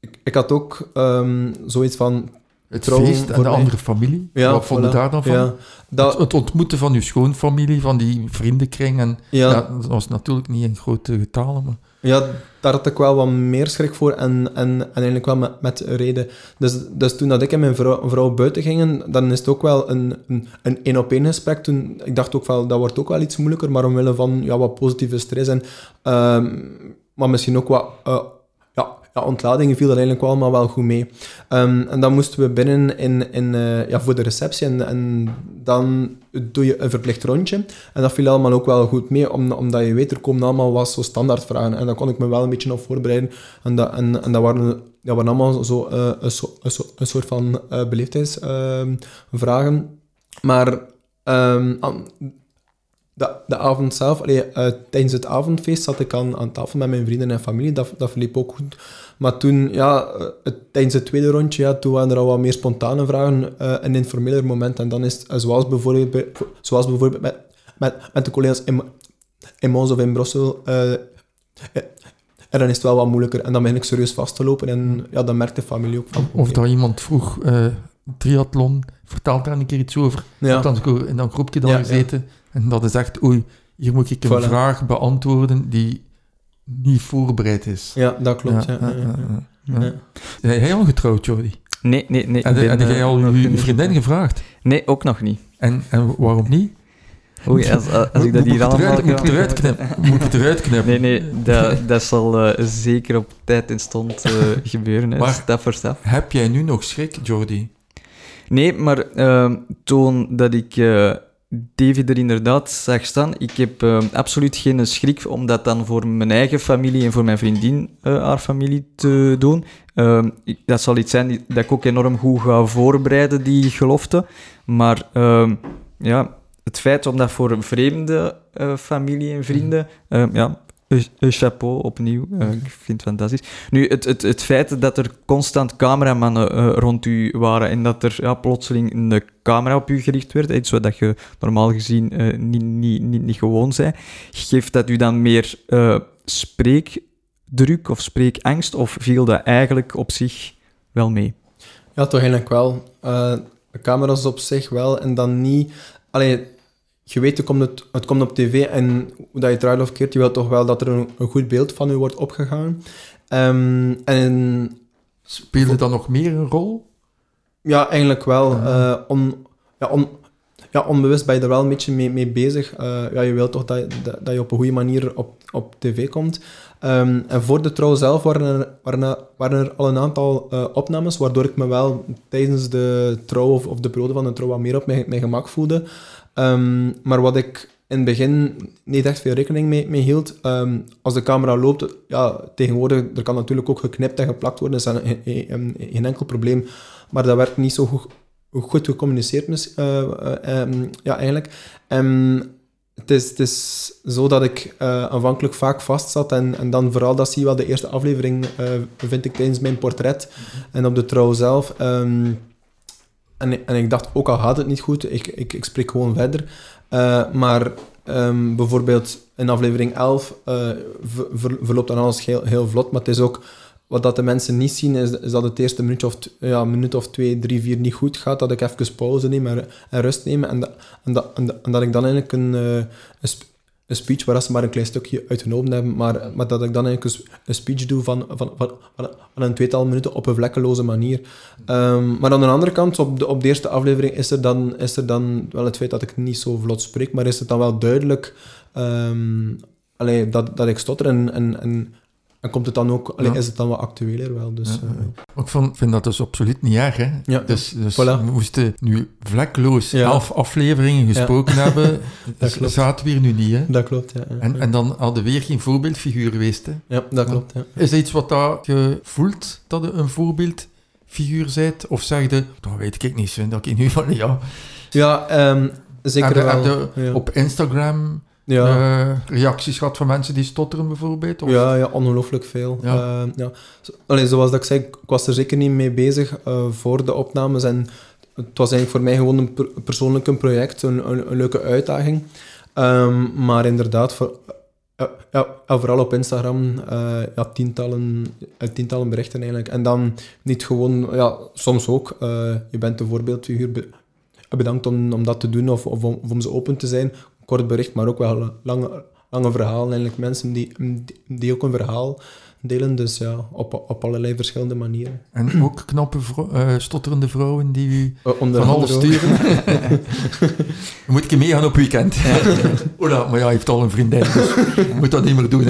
ik, ik had ook ehm, zoiets van...
Het feest en de
mij.
andere familie.
Ja,
Wat vond je
voilà.
daar dan van?
Ja, dat,
Het, het ontmoeten van uw schoonfamilie, van die vriendenkring. En,
ja,
ja. dat was natuurlijk niet in grote getalen, maar...
Ja, daar had ik wel wat meer schrik voor en, en, en eigenlijk wel met, met reden. Dus, dus toen dat ik en mijn vrouw, vrouw buiten gingen, dan is het ook wel een een een één-op-één gesprek. Toen, ik dacht ook wel, dat wordt ook wel iets moeilijker, maar omwille van ja, wat positieve stress en ehm, maar misschien ook wat eh, ontladingen viel dat eigenlijk wel wel goed mee. Ehm, en dan moesten we binnen in, in, eh, ja, voor de receptie en, en dan doe je een verplicht rondje. En dat viel allemaal ook wel goed mee, om, omdat je weet, er komen allemaal wat zo standaardvragen. En daar kon ik me wel een beetje op voorbereiden. En dat, en, dat, waren, dat waren allemaal zo, eh, een, so, een, so- een soort van uh, beleefdheidsvragen. maar ehm, de, de avond zelf, allee, eh, tijdens het avondfeest zat ik aan, aan tafel met mijn vrienden en familie. Dat, dat verliep ook goed. Maar toen, ja, eh, het, tijdens het tweede rondje, ja, toen waren er al wat meer spontane vragen, eh, een informeler moment. En dan is het, zoals bijvoorbeeld, bij- zoals bijvoorbeeld met, met, met de collega's in, in Mons of in Brussel, En dan is het wel wat moeilijker. En dan begin ik serieus vast te lopen. En ja, dan merkt de familie ook van...
Of dat iemand vroeg, triathlon, vertelt daar een keer iets over.
Ja,
Dan in dat groepje dan
Ja, ja.
En dat is echt, oei, hier moet ik een
Voilà.
vraag beantwoorden die niet voorbereid is.
ja, dat klopt. Ja, ja,
ja,
ja,
ja, ja.
ja.
Zijn jij al getrouwd, Jordi?
Nee, nee, nee.
Heb
ik ben,
heb jij
eh,
al je vriendin gevraagd?
Nee, ook nog niet.
En, en waarom niet?
Oei, als, als, als ik dat hier allemaal...
Moet ik het eruit knippen? Moet ik het eruit knippen?
Nee, nee, dat, dat zal eh, zeker op tijd en stond eh, gebeuren, hè,
Maar-
stap voor stap.
Heb jij nu nog schrik, Jordi?
Nee, maar ehm, toen dat ik eh, David er inderdaad zag staan, ik heb ehm, absoluut geen schrik om dat dan voor mijn eigen familie en voor mijn vriendin eh, haar familie te doen. Ehm, ik- dat zal iets zijn dat ik ook enorm goed ga voorbereiden, die gelofte. Maar ehm, ja, het feit om dat voor een vreemde eh, familie en vrienden, ja, chapeau opnieuw. Eh, ik vind het fantastisch. Nu, het, het, het feit dat er constant cameramannen eh, rond u waren en dat er ja, plotseling een camera op u gericht werd, iets wat je normaal gezien eh, niet, niet, niet, niet gewoon zei, geeft dat u dan meer spreekdruk of spreekangst, of viel dat eigenlijk op zich wel mee?
Ja, toch eigenlijk wel. De camera's op zich wel, en dan niet... Allee, je weet, het komt, het, het komt op tv en hoe dat je het of keert, je wilt toch wel dat er een, een goed beeld van u wordt opgegaan. Ehm, en
Speelde dat nog meer een rol?
ja, eigenlijk wel.
Ah.
eh, on, ja, on, ja, onbewust ben je er wel een beetje mee, mee bezig. Eh, ja, je wilt toch dat, dat, dat je op een goede manier op, op tv komt. Ehm, en voor de trouw zelf waren er, waren er, waren er al een aantal eh, opnames, waardoor ik me wel tijdens de trouw of, of de periode van de trouw wat meer op mijn, mijn gemak voelde. Ehm, maar wat ik in het begin niet echt veel rekening mee, mee hield, ehm, als de camera loopt, ja, tegenwoordig, er kan natuurlijk ook geknipt en geplakt worden, dat is geen, geen, enkel probleem. Maar dat werd niet zo goed, goed gecommuniceerd, ehm, ja, eigenlijk. En het is, het is zo dat ik eh, aanvankelijk vaak vast zat en, en dan vooral, dat zie je wel, de eerste aflevering vind ik tijdens mijn portret en op de trouw zelf. En, en ik dacht, ook al gaat het niet goed, ik, ik, ik spreek gewoon verder. Eh, maar ehm, bijvoorbeeld in aflevering 11 eh, ver- ver- verloopt dan alles heel, heel vlot, maar het is ook wat dat de mensen niet zien, is, dat het eerste minuut of, ja, minuut of twee, drie, vier niet goed gaat, dat ik even pauze neem en, rust neem. En, en, en, dat- ik dan eigenlijk een, eh, een, een speech, waar ze maar een klein stukje uitgenomen hebben, maar, maar dat ik dan eigenlijk een, speech doe van, van, van, een tweetal minuten op een vlekkeloze manier. Ehm, maar aan de andere kant, op de, op de eerste aflevering is er, dan, is er dan wel het feit dat ik niet zo vlot spreek, maar is het dan wel duidelijk allee, dat, dat ik stotter en, en, en, en komt het dan ook,
Ja.
is het dan wat actueler wel. Dus,
Ja,
eh,
ja. Ik vind dat dus absoluut niet erg, hè?
Ja,
Dus, dus
voilà.
we moesten nu vlekloos elf afleveringen gesproken hebben.
Dat
Dus zaten we hier nu niet, hè?
dat klopt.
En, en dan hadden we weer geen voorbeeldfiguur geweest, hè?
ja, dat klopt, ja.
Is dat iets wat dat je voelt, dat je een voorbeeldfiguur bent? Of zeg je, dat weet ik niet, Sven, dat ik nu van, ja...
Ja, ehm, zeker
Heb je-
wel.
heb je
ja.
Op Instagram
ja.
eh, reacties gehad van mensen die stotteren, bijvoorbeeld? Of?
Ja, ja, ongelooflijk veel.
Ja.
Allee, zoals dat ik zei, ik was er zeker niet mee bezig eh, voor de opnames. En het was eigenlijk voor mij gewoon een per- persoonlijk een project, een, een, een leuke uitdaging. Ehm, maar inderdaad, voor, ja, vooral op Instagram, ja, tientallen, tientallen berichten eigenlijk. En dan niet gewoon, ja, soms ook, je bent een voorbeeldfiguur, be- bedankt om, om dat te doen of, of, om, of om ze open te zijn. Kort bericht, maar ook wel lange, lange verhalen. Eigenlijk mensen die, die ook een verhaal delen. Dus ja, op, op allerlei verschillende manieren.
En ook knappe, vrou- eh, stotterende vrouwen die u van alles sturen. Moet ik meegaan op weekend. Ola, maar ja, hij heeft al een vriendin, dus moet dat niet meer doen.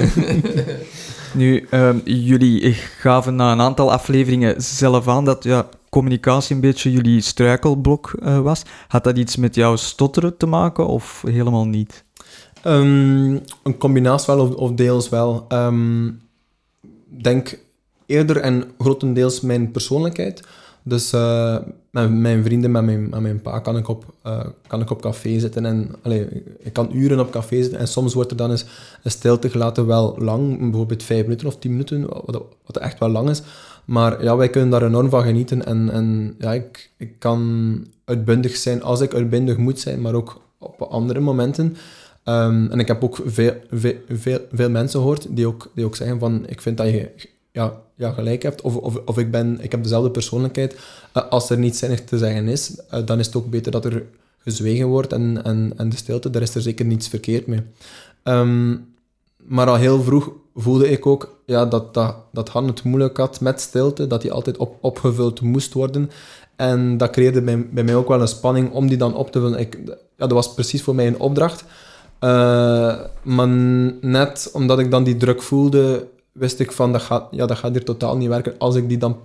Nu, ehm, jullie gaven na een aantal afleveringen zelf aan dat ja, communicatie een beetje jullie struikelblok eh, was. Had dat iets met jouw stotteren te maken of helemaal niet?
Ehm, een combinatie wel, of, of deels wel. Ehm, Ik denk eerder en grotendeels mijn persoonlijkheid. Dus eh, met mijn vrienden, met mijn, mijn pa, kan ik op, eh, kan ik op café zitten. En, allee, ik kan uren op café zitten. En soms wordt er dan eens een stilte gelaten wel lang. Bijvoorbeeld vijf minuten of tien minuten, wat echt wel lang is. Maar ja, wij kunnen daar enorm van genieten. En, en ja, ik, ik kan uitbundig zijn als ik uitbundig moet zijn, maar ook op andere momenten. Ehm, en ik heb ook veel, veel, veel, veel mensen gehoord die ook, die ook zeggen van, ik vind dat je ja, ja, gelijk hebt, of, of, of ik, ben, ik heb dezelfde persoonlijkheid. Uh, als er niets zinnig te zeggen is, uh, dan is het ook beter dat er gezwegen wordt en, en, en de stilte, daar is er zeker niets verkeerd mee. Um, maar al heel vroeg voelde ik ook ja, dat, dat, dat Han het moeilijk had met stilte, dat die altijd op, opgevuld moest worden. En dat creëerde bij, mij ook wel een spanning om die dan op te vullen. Ik, ja, dat was precies voor mij een opdracht. Uh, maar net omdat ik dan die druk voelde, wist ik van dat gaat, ja, dat gaat hier totaal niet werken als ik die dan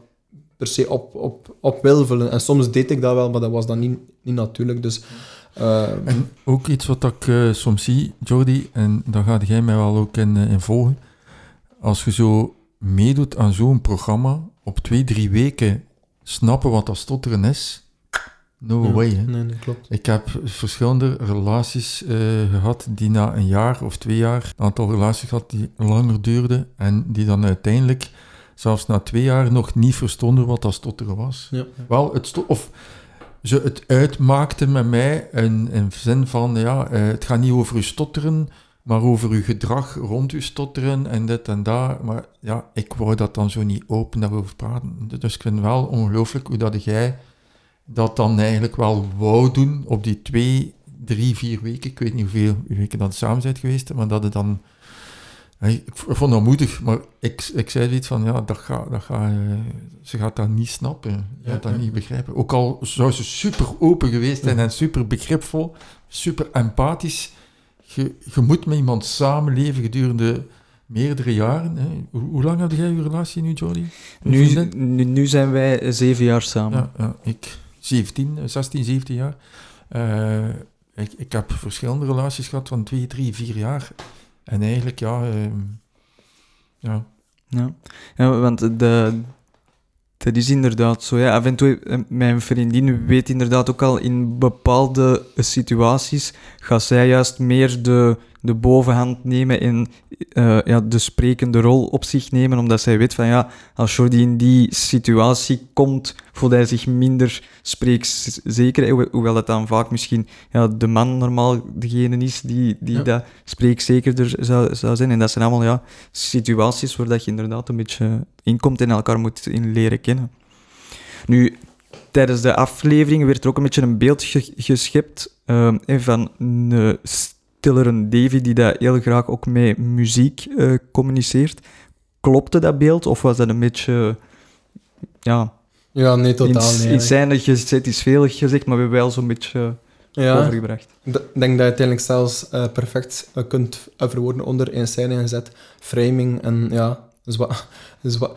per se op, op, op wil vullen. En soms deed ik dat wel, maar dat was dan niet, niet natuurlijk. Dus,
en ook iets wat ik uh, soms zie, Jordi, en daar gaat jij mij wel ook in, in volgen. Als je zo meedoet aan zo'n programma, op twee, drie weken snappen wat dat stotteren is, no
ja,
way. Hè?
Nee, dat klopt.
Ik heb verschillende relaties uh, gehad die na een jaar of twee jaar, een aantal relaties gehad die langer duurden en die dan uiteindelijk, zelfs na twee jaar, nog niet verstonden wat dat stotteren was.
Ja.
Wel, het of ze het uitmaakten met mij in, in zin van, ja, uh, het gaat niet over uw stotteren, maar over uw gedrag rond uw stotteren en dit en dat. Maar ja, ik wou dat dan zo niet open daarover praten. Dus ik vind wel ongelooflijk hoe dat jij dat dan eigenlijk wel wou doen op die twee, drie, vier weken. Ik weet niet hoeveel weken dat samen zijn geweest, maar dat het dan... Ik vond dat moedig, maar ik, ik zei zoiets van, ja, dat ga, dat ga, ze gaat dat niet snappen. Ze gaat dat niet begrijpen. Ook al zou ze super open geweest zijn en super begripvol, super empathisch. Je, je moet met iemand samenleven gedurende meerdere jaren. Hè. Hoe, hoe, lang had jij je relatie nu, Jody?
Nu, nu, nu, zijn wij zeven jaar samen.
Ja, ja, ik 17, 16, 17 jaar. Uh, ik, ik heb verschillende relaties gehad van 2, 3, 4 jaar. En eigenlijk, ja... Uh, ja.
ja. Ja, want de, dat is inderdaad zo. Ja, af en toe, mijn vriendin weet inderdaad ook al in bepaalde situaties gaat zij juist meer de, de bovenhand nemen en uh, ja, de sprekende rol op zich nemen, omdat zij weet van ja, als Jordi in die situatie komt, voelt hij zich minder spreekzeker, hoewel het dan vaak misschien ja, de man normaal degene is die, die ja. dat spreekzekerder zou, zou zijn. En dat zijn allemaal ja, situaties waar dat je inderdaad een beetje inkomt en elkaar moet in leren kennen. Nu, tijdens de aflevering werd er ook een beetje een beeld ge geschept uh, van een stillere Davy die dat heel graag ook met muziek uh, communiceert. Klopte dat beeld of was dat een beetje... ja,
ja, nee, totaal niet.
In scène gezet is veel gezegd, maar we hebben wel zo'n beetje
ja,
overgebracht.
Ik denk dat je uiteindelijk zelfs uh, perfect uh, kunt verwoorden onder in scène gezet. Framing en ja, zwa zwa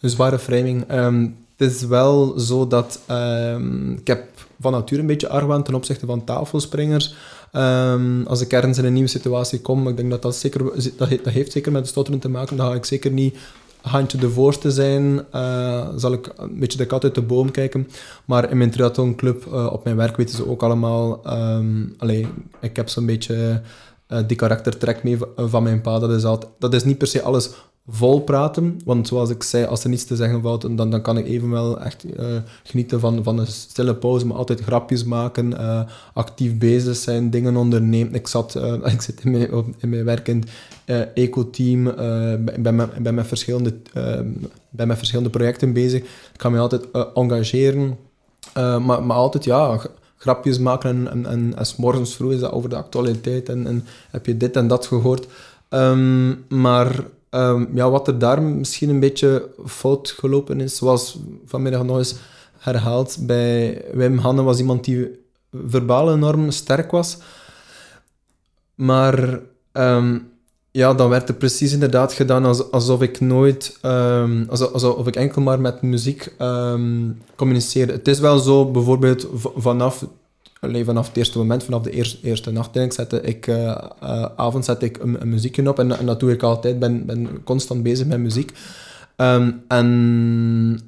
zware framing. Um, het is wel zo dat um, ik heb van nature een beetje argwaan ten opzichte van tafelspringers. Um, als ik ergens in een nieuwe situatie kom, ik denk dat dat zeker, dat heeft, zeker met stotteren te maken, dan ga ik zeker niet handje de voorste zijn, uh, zal ik een beetje de kat uit de boom kijken. Maar in mijn triathlonclub, uh, op mijn werk, weten ze ook allemaal... Um, ik heb zo'n beetje uh, die karaktertrek mee van mijn pa. Dat is, dat is niet per se alles vol praten, want zoals ik zei, als er niets te zeggen valt, dan, dan kan ik evenwel echt genieten van, van een stille pauze, maar altijd grapjes maken, actief bezig zijn, dingen ondernemen. Ik, zat, ik zit in mijn, in mijn werk in uh, eco-team. Uh, ben, met, verschillende, ben met verschillende projecten bezig. Ik kan me altijd engageren. maar, maar altijd, ja, grapjes maken. En, en, en, en morgens vroeg is dat over de actualiteit. En, en heb je dit en dat gehoord. Um, maar um, ja, wat er daar misschien een beetje fout gelopen is, zoals vanmiddag nog eens herhaald, bij Wim Hanne was iemand die verbaal enorm sterk was. Maar... Um, ja, dan werd er precies inderdaad gedaan als, alsof ik nooit, um, alsof, alsof ik enkel maar met muziek communiceerde. Het is wel zo, bijvoorbeeld vanaf, alleen vanaf het eerste moment, vanaf de eerste, eerste nacht, denk ik, zette ik, uh, uh, avond zette ik een, een muziekje op en, en, dat doe ik altijd, ben, ben constant bezig met muziek. Um, en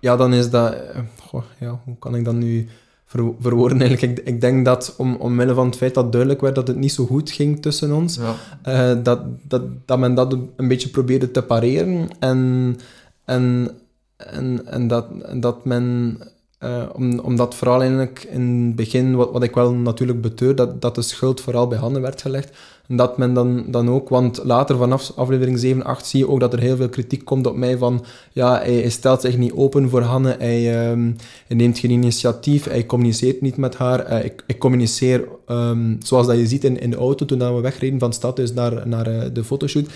ja, dan is dat, goh, ja, hoe kan ik dat nu ver, verwoorden eigenlijk. Ik, ik, denk dat om, omwille van het feit dat duidelijk werd dat het niet zo goed ging tussen ons,
ja.
uh, dat, dat, dat men dat een beetje probeerde te pareren en, en, en, en, dat, en dat men Eh, om, omdat vooral in het begin, wat, wat ik wel natuurlijk beteur, dat, dat de schuld vooral bij handen werd gelegd. En dat men dan, dan ook, want later vanaf aflevering 7, 8 zie je ook dat er heel veel kritiek komt op mij van, ja, hij, stelt zich niet open voor Hanne, hij, ehm, hij neemt geen initiatief, hij communiceert niet met haar. Eh, ik, ik communiceer, ehm, zoals dat je ziet in, de auto toen we wegreden van stadhuis naar, naar eh, de fotoshoot.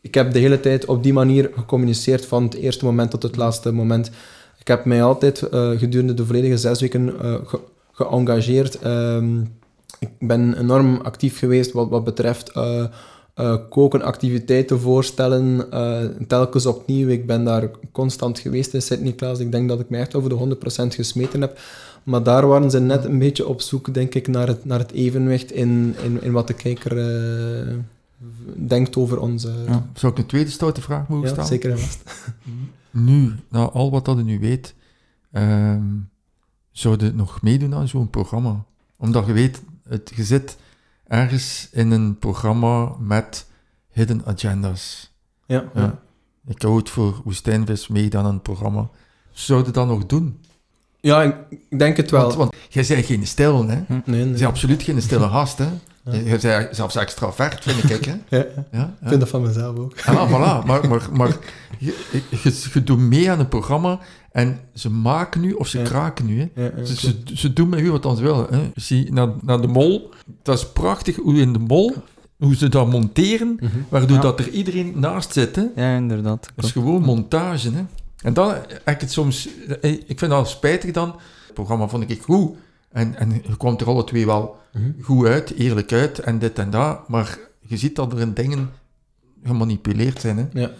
Ik heb de hele tijd op die manier gecommuniceerd van het eerste moment tot het laatste moment. Ik heb mij altijd eh, gedurende de volledige zes weken eh, ge- geëngageerd. Ehm, ik ben enorm actief geweest wat, wat betreft eh, eh, koken, activiteiten voorstellen, telkens opnieuw. Ik ben daar constant geweest in Sint-Niklaas. Ik denk dat ik mij echt over de 100% gesmeten heb. Maar daar waren ze net een beetje op zoek, denk ik, naar het, naar het evenwicht in, in, in wat de kijker denkt over onze...
Ja. Zou ik een tweede stoute vraag mogen
Ja,
stellen?
zeker en vast.
Nu, na al wat dat je nu weet, ehm zou je nog meedoen aan zo'n programma? Omdat je weet, het, je zit ergens in een programma met hidden agendas.
Ja, ja.
Ja. Ik heb ooit voor Woestijnvis meegedaan aan een programma. Zou je dat nog doen?
ja ik, ik denk het wel.
Want, want jij bent geen stil, hè?
nee, nee.
Je bent absoluut geen stille gast, hè?
Ja.
Je je bent zelfs extravert, vind ik, hè?
Ja, ja.
Ja,
Ik vind dat van mezelf ook.
Ah, voilà. Maar, maar, maar je, je, je doet mee aan een programma en ze maken nu of ze
Ja.
kraken nu. Hè.
Ja, ja,
Ze, ze, ze doen met u wat dan ze willen. Hè. Zie, naar, naar de mol. Dat is prachtig hoe in de mol, hoe ze dat monteren,
Mhm.
waardoor
Ja.
dat er iedereen naast zit. Hè.
Ja, inderdaad.
Dat is gewoon montage. Hè. En dan heb ik het soms... eh, Ik vind dat spijtig dan. Het programma vond ik goed. En, en je kwam er alle twee wel
Mhm.
goed uit, eerlijk uit en dit en dat. Maar je ziet dat er in dingen gemanipuleerd zijn. Hè.
Ja.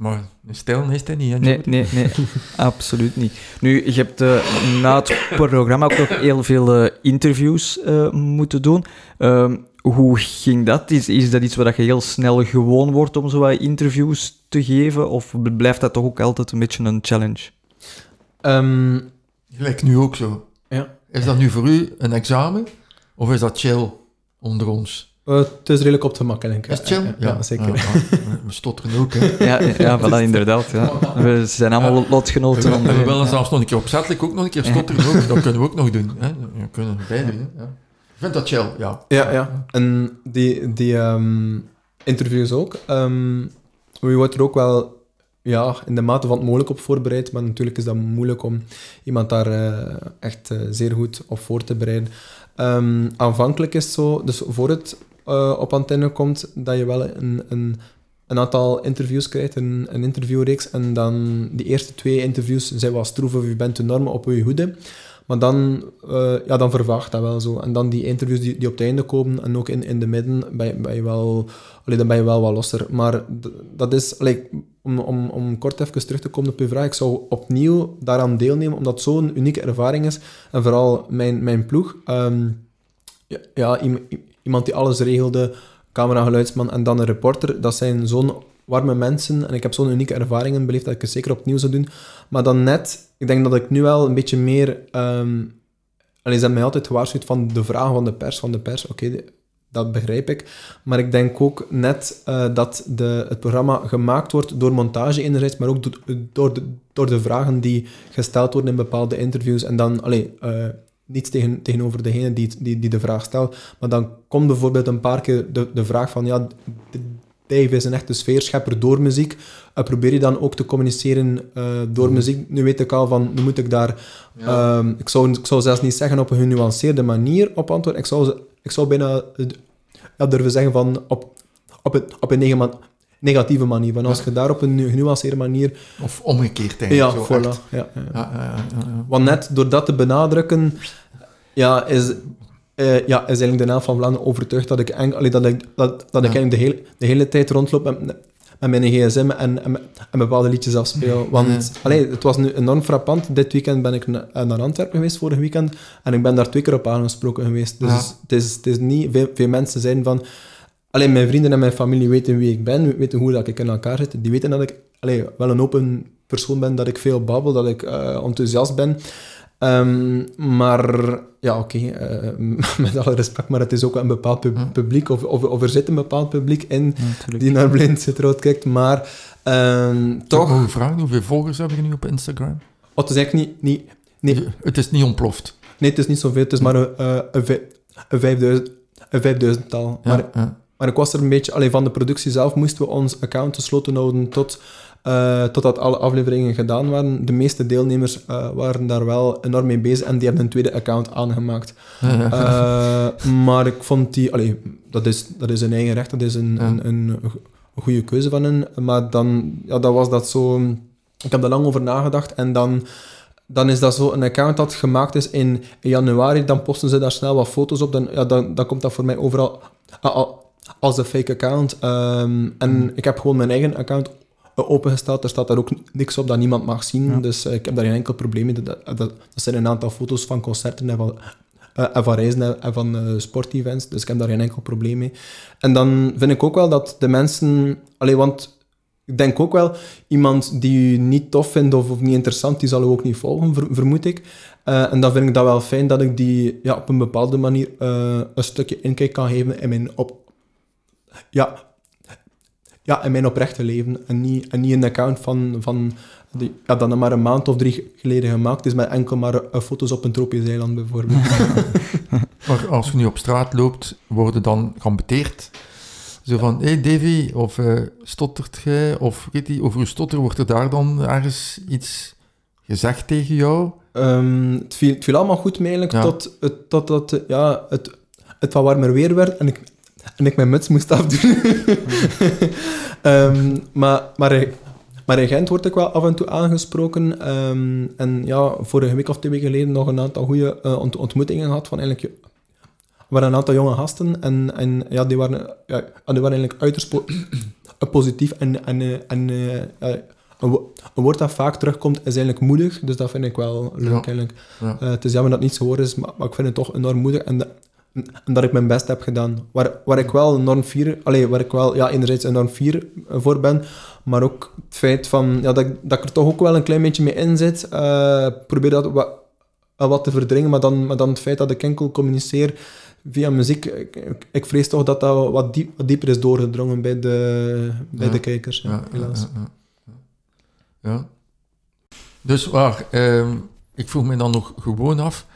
Maar een stijl is dat niet, hè?
Nee, nee, nee, absoluut niet. Nu, je hebt eh, na het programma ook nog heel veel eh, interviews eh, moeten doen. Ehm, hoe ging dat? Is, is dat iets waar je heel snel gewoon wordt om zo wat interviews te geven? Of blijft dat toch ook altijd een beetje een challenge?
Ehm,
Gelijk nu ook zo.
ja.
Is dat nu voor u een examen? Of is dat chill onder ons?
Eh, het is redelijk op te gemakkelijk.
Is het chill?
Ja, ja, zeker.
Ja, we stotteren ook, hè.
Ja, ja voilà, inderdaad. Ja. We zijn allemaal lotgenoten.
We, we willen zelfs nog een keer opzettelijk ook nog een keer stotteren ook. Dat kunnen we ook nog doen. Hè. Dat kunnen we bij doen. Ja. Ik vind dat chill, ja.
Ja, ja. En die, die ehm, interviews ook. ehm je wordt er ook wel ja, in de mate van het mogelijk op voorbereid, maar natuurlijk is dat moeilijk om iemand daar eh, echt eh, zeer goed op voor te bereiden. Ehm, aanvankelijk is het zo, dus voor het eh, op antenne komt, dat je wel een, een, een aantal interviews krijgt, een, een interviewreeks, en dan die eerste twee interviews zijn wel stroef of je bent enorm op je hoede. Maar dan, eh, ja, dan vervaagt dat wel zo. En dan die interviews die, die op het einde komen, en ook in, in de midden, ben ben je wel, allee, dan ben je wel wat losser. Maar dat is, allee, om, om, om kort even terug te komen op je vraag, ik zou opnieuw daaraan deelnemen, omdat het zo'n unieke ervaring is. En vooral mijn, mijn ploeg. ehm, ja, ja, iemand die alles regelde, camera, geluidsman en dan een reporter, dat zijn zo'n warme mensen en ik heb zo'n unieke ervaringen beleefd dat ik het zeker opnieuw zou doen. Maar dan net, ik denk dat ik nu wel een beetje meer... ehm allee, ze hebben mij altijd gewaarschuwd van de vragen van de pers, van de pers, oké, dat begrijp ik. Maar ik denk ook net eh, dat de, het programma gemaakt wordt door montage enerzijds, maar ook do- door de, door de vragen die gesteld worden in bepaalde interviews. En dan, allee, eh, niets tegen, tegenover degene die, die, die de vraag stelt, maar dan komt bijvoorbeeld een paar keer de, de vraag van, ja, Dave is een echte sfeerschepper door muziek. Eh, probeer je dan ook te communiceren eh, door muziek? Nu weet ik al van, nu moet ik daar... ehm, ik, zou, ik zou zelfs niet zeggen op een genuanceerde manier op antwoorden. Ik zou, ik zou bijna eh, ja, durven zeggen van op, op, het, op een nega- negatieve manier. Want als
Ja.
je daar op een nu- genuanceerde manier...
Of omgekeerd, denk ik.
Ja,
zo
voilà. ja, ja. Want net door dat te benadrukken, ja, is, eh, ja, is eigenlijk de naam van Vlaanderen overtuigd dat ik, allee, dat ik, dat, dat ik
Ja.
eigenlijk de, hele de hele tijd rondloop met, met mijn gsm en, en, en bepaalde liedjes afspeel. Want allee, het was nu enorm frappant. Dit weekend ben ik na- naar Antwerpen geweest, vorig weekend, en ik ben daar twee keer op aangesproken geweest. Dus
Ja.
het, is, het is niet... Veel, veel mensen zijn van... Alleen mijn vrienden en mijn familie weten wie ik ben, weten hoe dat ik in elkaar zit. Die weten dat ik allee, wel een open persoon ben, dat ik veel babbel, dat ik eh, enthousiast ben. Ehm, maar ja, oké, eh, met alle respect, maar het is ook een bepaald pub- publiek, of, of, of er zit een bepaald publiek in
Ja,
die naar Blind zit rood kijkt, maar ehm,
Toch?
toch...
Mogen vragen hoeveel volgers heb je nu op Instagram?
Oh, het is eigenlijk niet, niet, Nee.
Het is niet ontploft.
Nee, het is niet zoveel. Het is maar een, eh, een, vij- een, 5000, een 5000-tal.
Ja,
Maar,
ja.
maar ik was er een beetje... Alleen van de productie zelf moesten we ons account gesloten houden tot, eh, totdat alle afleveringen gedaan waren. De meeste deelnemers eh, waren daar wel enorm mee bezig en die hebben een tweede account aangemaakt. Eh, maar ik vond die... Allee, dat is, dat is een eigen recht, dat is een,
Ja.
een, een, een goede keuze van hen. Maar dan, ja, dan was dat zo... Ik heb er lang over nagedacht en dan... Dan is dat zo een account dat gemaakt is in januari, dan posten ze daar snel wat foto's op, dan, ja, dan, dan komt dat voor mij overal als een fake account. Ehm, en ik heb gewoon mijn eigen account opengesteld, er staat daar ook niks op dat niemand mag zien,
Ja.
dus eh, ik heb daar geen enkel probleem mee. Dat, dat, dat zijn een aantal foto's van concerten en van, eh, en van reizen en- van eh, sportevents, dus ik heb daar geen enkel probleem mee. En dan vind ik ook wel dat de mensen... Allee, want ik denk ook wel, iemand die u niet tof vindt of, of niet interessant, die zal u ook niet volgen, ver- vermoed ik. En dan vind ik dat wel fijn dat ik die ja, op een bepaalde manier een stukje inkijk kan geven in mijn, op, ja, ja, in mijn oprechte leven. En niet, en niet een account van, van die ja, dat maar een maand of drie geleden gemaakt is, met enkel maar eh, foto's op een tropisch eiland bijvoorbeeld.
Maar als je nu op straat loopt, worden dan geambeteerd. Zo van, hé hey Davy, of eh, stottert jij, of weet je, over je stotter, wordt er daar dan ergens iets gezegd tegen jou?
Ehm, het, viel, het viel allemaal goed eigenlijk,
Ja.
tot, het, tot dat, ja, het, het wat warmer weer werd en ik, en ik mijn muts moest afdoen. Ehm, maar, maar, in- maar in Gent word ik wel af en toe aangesproken. Ehm, en ja, vorige week of twee weken geleden nog een aantal goede eh, ont- ontmoetingen gehad van eigenlijk... Er waren een aantal jonge gasten en, en ja, die waren, ja, die waren eigenlijk uiterst po- positief en, en, eh, en eh, een, wo- een woord dat vaak terugkomt is eigenlijk moedig, dus dat vind ik wel leuk
Ja.
eigenlijk.
Ja.
Het is jammer dat het niet zo hoor is, maar, maar ik vind het toch enorm moedig en dat ik mijn best heb gedaan. Waar, waar ik wel enorm fier, allee, waar ik wel ja, enerzijds enorm fier voor ben, maar ook het feit van, ja, dat, ik- dat ik er toch ook wel een klein beetje mee in zit. Eh, probeer dat wat, wel wat te verdringen, maar dan, maar dan het feit dat ik enkel communiceer via muziek, ik, ik, vrees toch dat dat wat, diep, wat dieper is doorgedrongen bij de, bij
Ja.
de kijkers, ja,
Ja,
helaas.
Ja. Dus waar, ehm, ik vroeg me dan nog gewoon af,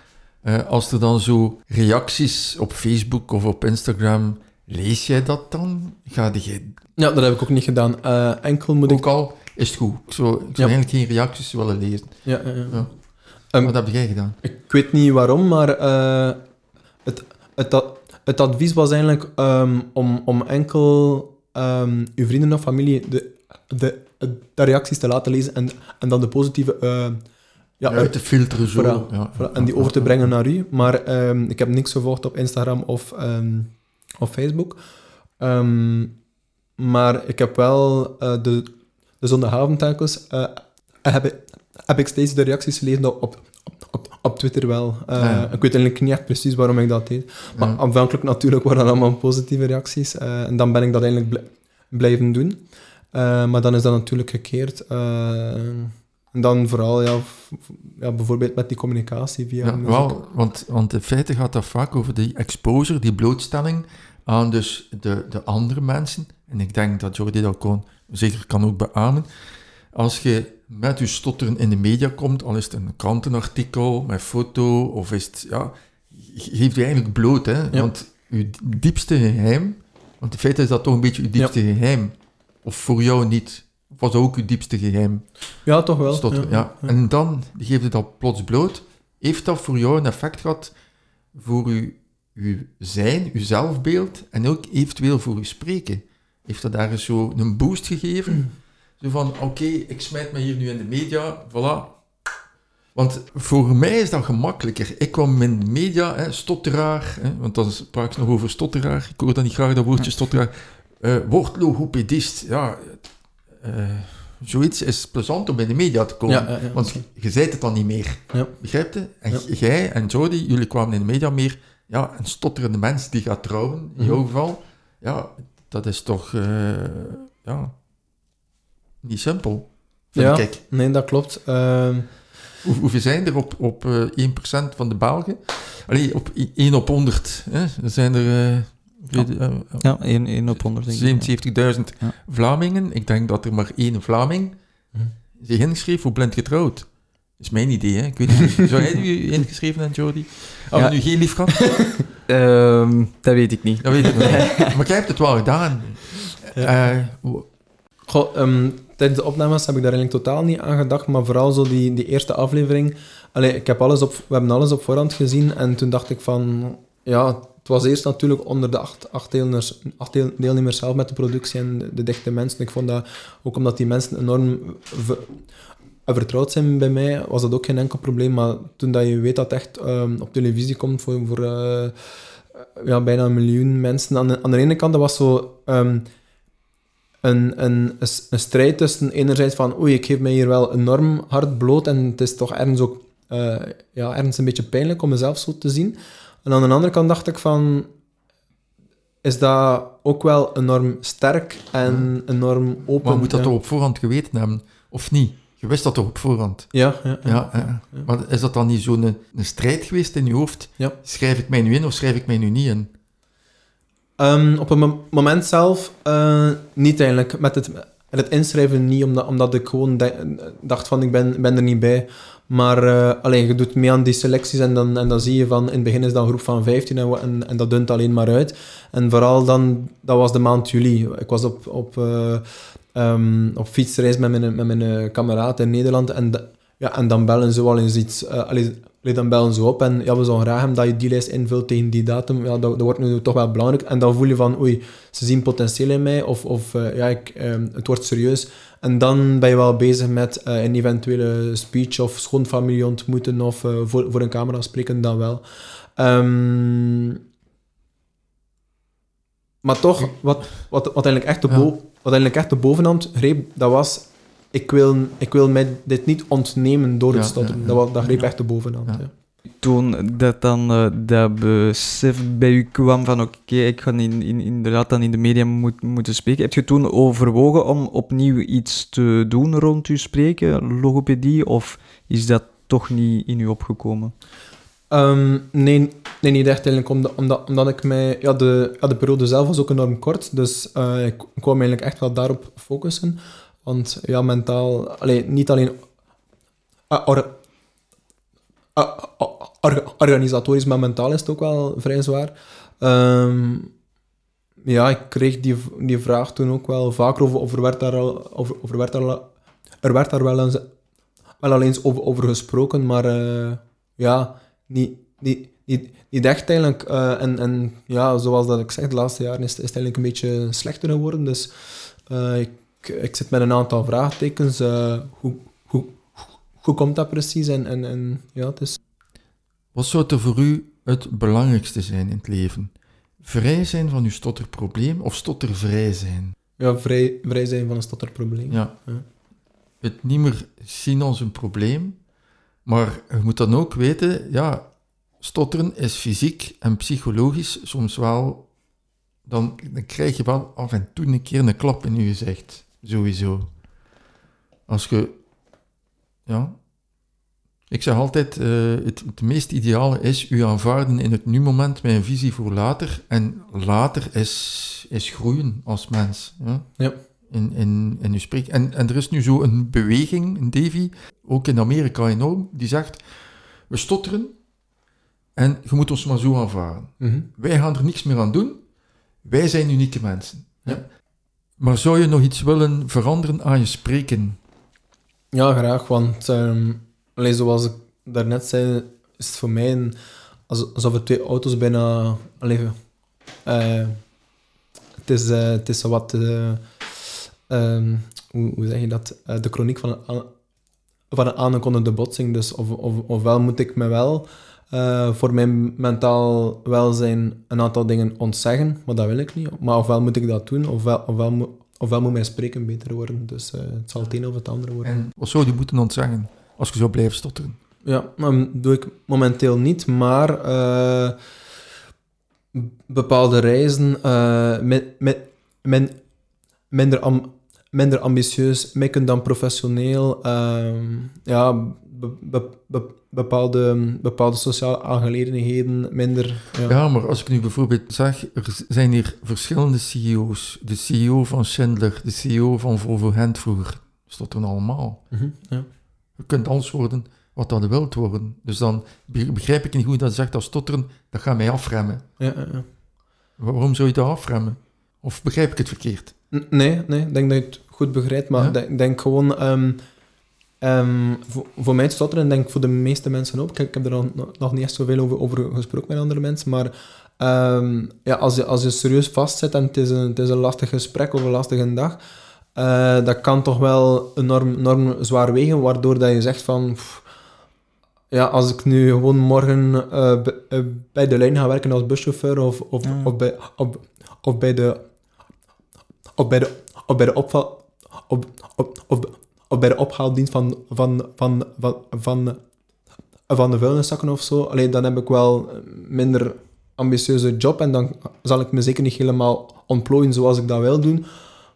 eh, als er dan zo reacties op Facebook of op Instagram, lees jij dat dan? Ga jij
Ja, dat heb ik ook niet gedaan. Eh, enkel moet ik...
ook al, is het goed. Ik zou, ik zou
Ja.
eigenlijk geen reacties willen lezen.
Ja, ja, ja. Ehm,
Wat heb jij gedaan?
Ik weet niet waarom, maar eh, het, het, het advies was eigenlijk ehm, om, om enkel ehm, uw vrienden of familie de, de, de reacties te laten lezen en, en dan de positieve ja,
uit te filteren zo.
Voilà,
ja.
voilà, en die over te brengen naar u. Maar ehm, ik heb niks gevolgd op Instagram of, ehm, of Facebook. Ehm, maar ik heb wel eh, de, de zondagavond telkens... eh, heb, ik, heb ik steeds de reacties gelezen op, op, op, op Twitter wel. Eh,
Ah, ja.
Ik weet eigenlijk niet echt precies waarom ik dat deed. Maar
Ja.
aanvankelijk natuurlijk waren dat allemaal positieve reacties. en dan ben ik dat eigenlijk bl- blijven doen. Maar dan is dat natuurlijk gekeerd. En dan vooral, ja, ja, bijvoorbeeld met die communicatie via
Ja, wel, want, want in feite gaat dat vaak over die exposure, die blootstelling aan dus de, de andere mensen. En ik denk dat Jordi dat kon, zeker kan ook beamen. Als je met je stotteren in de media komt, al is het een krantenartikel met foto, of is het, ja, je geeft je eigenlijk bloot, hè. Want je diepste geheim, want in feite is dat toch een beetje je diepste geheim. Of voor jou niet. Was ook je diepste geheim?
Ja, toch wel.
Ja. En dan geef je dat plots bloot. Heeft dat voor jou een effect gehad voor uw, uw zijn, uw zelfbeeld en ook eventueel voor uw spreken? Heeft dat daar eens zo een boost gegeven? Zo van, oké, ik smijt me hier nu in de media, voilà. Want voor mij is dat gemakkelijker. Ik kwam in de media, hè, stotteraar, hè, want dan praat ik nog over stotteraar. Ik hoor dan niet graag dat woordje stotteraar. Eh word logopedist, ja... eh, zoiets is plezant om in de media te komen.
Ja, ja, ja.
Want je zei het dan niet meer.
Ja.
Begrijp je? En jij en Jody, jullie kwamen in de media meer... Ja, een stotterende mens die gaat trouwen, in jouw
Mhm.
geval. Ja, dat is toch... eh, ja... Niet simpel, vind
Ja.
ik.
Nee, dat klopt. Ehm,
Hoe, hoeveel zijn er op, op eh 1% van de Belgen? Allee, op i- 1 op 100. Hè? Er zijn er... eh, weet- eh,
Ja, 1 op 100 denk ik.
77.000
Ja.
Vlamingen. Ik denk dat er maar één Vlaming zich inschreef voor blind getrouwd. is mijn idee, hè. Ik weet niet, zou jij u ingeschreven hebben, Jordi? Hebben
Ja.
we nu geen lief gehad?
Ehm, dat weet ik niet.
Dat weet ik niet. Maar jij hebt het wel gedaan. Eh,
Goh, ehm, tijdens de opnames heb ik daar eigenlijk totaal niet aan gedacht, maar vooral zo die, die eerste aflevering. Allee, ik heb alles op, we hebben alles op voorhand gezien en toen dacht ik van... Ja, het was eerst natuurlijk onder de acht, acht, deelnemers, acht deel- deelnemers zelf met de productie en de, dichte mensen. Ik vond dat, ook omdat die mensen enorm ver- vertrouwd zijn bij mij, was dat ook geen enkel probleem. Maar toen dat je weet dat echt ehm, op televisie komt voor, voor eh, ja, bijna een miljoen mensen. Aan de, aan ene kant, dat was zo... ehm, een, een, een strijd tussen enerzijds van oei, ik geef mij hier wel enorm hard bloot en het is toch ergens ook eh, ja, ergens een beetje pijnlijk om mezelf zo te zien. En aan de andere kant dacht ik van is dat ook wel enorm sterk en enorm open.
maar moet dat
ja.
toch op voorhand geweten hebben? Of niet? Je wist dat toch op voorhand?
Ja, ja, ja.
Ja. Maar is dat dan niet zo'n een, een strijd geweest in je hoofd? Schrijf ik mij nu in of schrijf ik mij nu niet in?
Ehm, op het mo- moment zelf eh, niet eigenlijk. Met het, met het inschrijven niet, omdat, omdat ik gewoon dacht van ik ben, ben er niet bij. Maar uh, alleen, je doet mee aan die selecties en dan, en dan zie je van in het begin is een groep van 15 en, en, en dat dunt alleen maar uit. En vooral dan, dat was de maand juli. Ik was op, op, eh, ehm, op fietsreis met mijn, met mijn eh, kameraad in Nederland en, ja, en dan bellen ze wel eens iets. eh, allee, dan bellen ze op en ja, we zouden graag hebben dat je die lijst invult tegen die datum. Ja, dat, wordt nu toch wel belangrijk. En dan voel je van, oei, ze zien potentieel in mij of, of eh, ja, ik, ehm, het wordt serieus. En dan ben je wel bezig met eh, een eventuele speech of schoonfamilie ontmoeten of eh, voor, voor een camera spreken, dan wel. Ehm, maar toch, wat, wat, wat, eigenlijk echt de
Ja.
bo- wat eigenlijk echt de bovenhand greep, dat was... Ik wil, ik wil mij dit niet ontnemen door het
Ja,
stotteren.
ja, ja.
Dat, dat greep
Ja.
echt de bovenhand.
Toen dat dan eh, dat besef bij u kwam van oké, ik ga in, in, inderdaad dan in de media moet, moeten spreken. Heb je toen overwogen om opnieuw iets te doen rond uw spreken, logopedie, of is dat toch niet in u opgekomen?
Ehm, nee, nee, niet echt eigenlijk, omdat, omdat, ik mij... Ja, de, ja, de periode zelf was ook enorm kort, dus eh, ik, kwam eigenlijk echt wel daarop focussen. Want ja, mentaal... Allee, niet alleen... ah, or- ah, ah, organisatorisch, maar mentaal is het ook wel vrij zwaar. Ehm, ja, ik kreeg die, die vraag toen ook wel vaker over, over werd daar al... Over werd daar, er werd daar wel eens, wel over, over gesproken, maar eh, ja niet, echt eigenlijk. eh, en, en ja, zoals dat ik zeg, de laatste jaren is, is het eigenlijk een beetje slechter geworden. Dus eh, ik, ik zit met een aantal vraagtekens. hoe, hoe, hoe komt dat precies? En, en, en ja, het is...
Wat zou er voor u het belangrijkste zijn in het leven? Vrij zijn van uw stotterprobleem of stottervrij zijn?
Ja, vrij, vrij zijn van een stotterprobleem.
Ja.
Ja.
Het niet meer zien als een probleem, maar je moet dan ook weten, ja, stotteren is fysiek en psychologisch soms wel, dan, dan krijg je wel af en toe een keer een klap in je gezicht, sowieso. Als je, ja, ik zeg altijd, eh, het, het meest ideale is u aanvaarden in het nu-moment met een visie voor later, en later is, is groeien als mens. Ja?
Ja.
in, in, in uw spreek. En, en er is nu zo een beweging, een Davy, ook in Amerika enorm, die zegt, we stotteren en je moet ons maar zo aanvaren.
Mhm.
Wij gaan er niks meer aan doen, wij zijn unieke mensen.
Ja.
Maar zou je nog iets willen veranderen aan je spreken?
Ja, graag, want ehm allee, zoals ik daarnet zei, is het voor mij een, als- alsof er twee auto's bijna... Allee, eh, het, is, eh, het is wat... eh, ehm, hoe, hoe zeg je dat? De chroniek van een, van een botsing. Dus of, of, ofwel moet ik me wel voor mijn mentaal welzijn een aantal dingen ontzeggen, maar dat wil ik niet. Maar ofwel moet ik dat doen, ofwel, ofwel, ofwel moet mijn spreken beter worden. Dus het zal het een of het andere worden.
En wat zou je moeten ontzeggen als je zou blijven stotteren?
Ja, dat doe ik momenteel niet, maar eh, bepaalde reizen, eh, min, min- minder, am- minder ambitieus, mikken dan professioneel, ehm, ja, be- be- be- bepaalde, bepaalde sociale aangelegenheden, minder... Ja.
Ja, maar als ik nu bijvoorbeeld zeg, er zijn hier verschillende CEO's. De CEO van Schindler, de CEO van Volvo Gent vroeger, stotteren allemaal.
Mhm, ja.
Je kunt alles worden wat dat wilt worden. Dus dan be- begrijp ik niet goed dat je zegt dat stotteren, dat gaat mij afremmen.
Ja, ja, ja.
Wa- Waarom zou je dat afremmen? Of begrijp ik het verkeerd?
N- Nee, nee, ik denk dat je het goed begrijpt, maar ik denk- gewoon... ehm, ehm, voor, voor mij het stotteren, denk ik voor de meeste mensen ook. Ik, ik heb er nog, nog niet echt zoveel over, over gesproken met andere mensen, maar ehm, ja, als, je, als je serieus vastzit en het is een, het is een lastig gesprek of een lastige dag, eh, dat kan toch wel enorm, enorm zwaar wegen, waardoor dat je zegt van... pff, ja, als ik nu gewoon morgen eh, eh, bij de lijn ga werken als buschauffeur of, of,
Ja.
of, bij, of, of bij de of bij de, of bij de opval op, op, of, of bij de ophaaldienst van, van, van, van, van, van de vuilniszakken of zo, alleen dan heb ik wel een minder ambitieuze job en dan zal ik me zeker niet helemaal ontplooien zoals ik dat wil doen,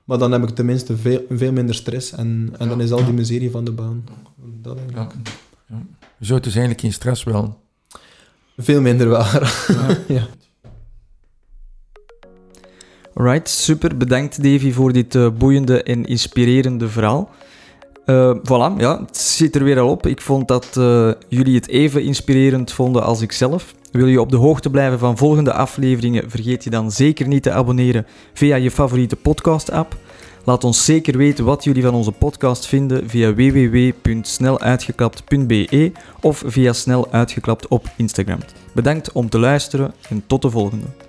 maar dan heb ik tenminste veel, veel minder stress en, en dan is al die miserie van de baan. Dat denk ik.
Ja. Ja. Je zou dus eigenlijk geen stress wel.
Veel minder wel. ja.
Right, super. Bedankt Davy voor dit eh, boeiende en inspirerende verhaal. Eh, voilà, ja, het zit er weer al op. Ik vond dat eh, jullie het even inspirerend vonden als ik zelf. Wil je op de hoogte blijven van volgende afleveringen, vergeet je dan zeker niet te abonneren via je favoriete podcast-app. Laat ons zeker weten wat jullie van onze podcast vinden via www.sneluitgeklapt.be of via snel uitgeklapt op Instagram. Bedankt om te luisteren en tot de volgende.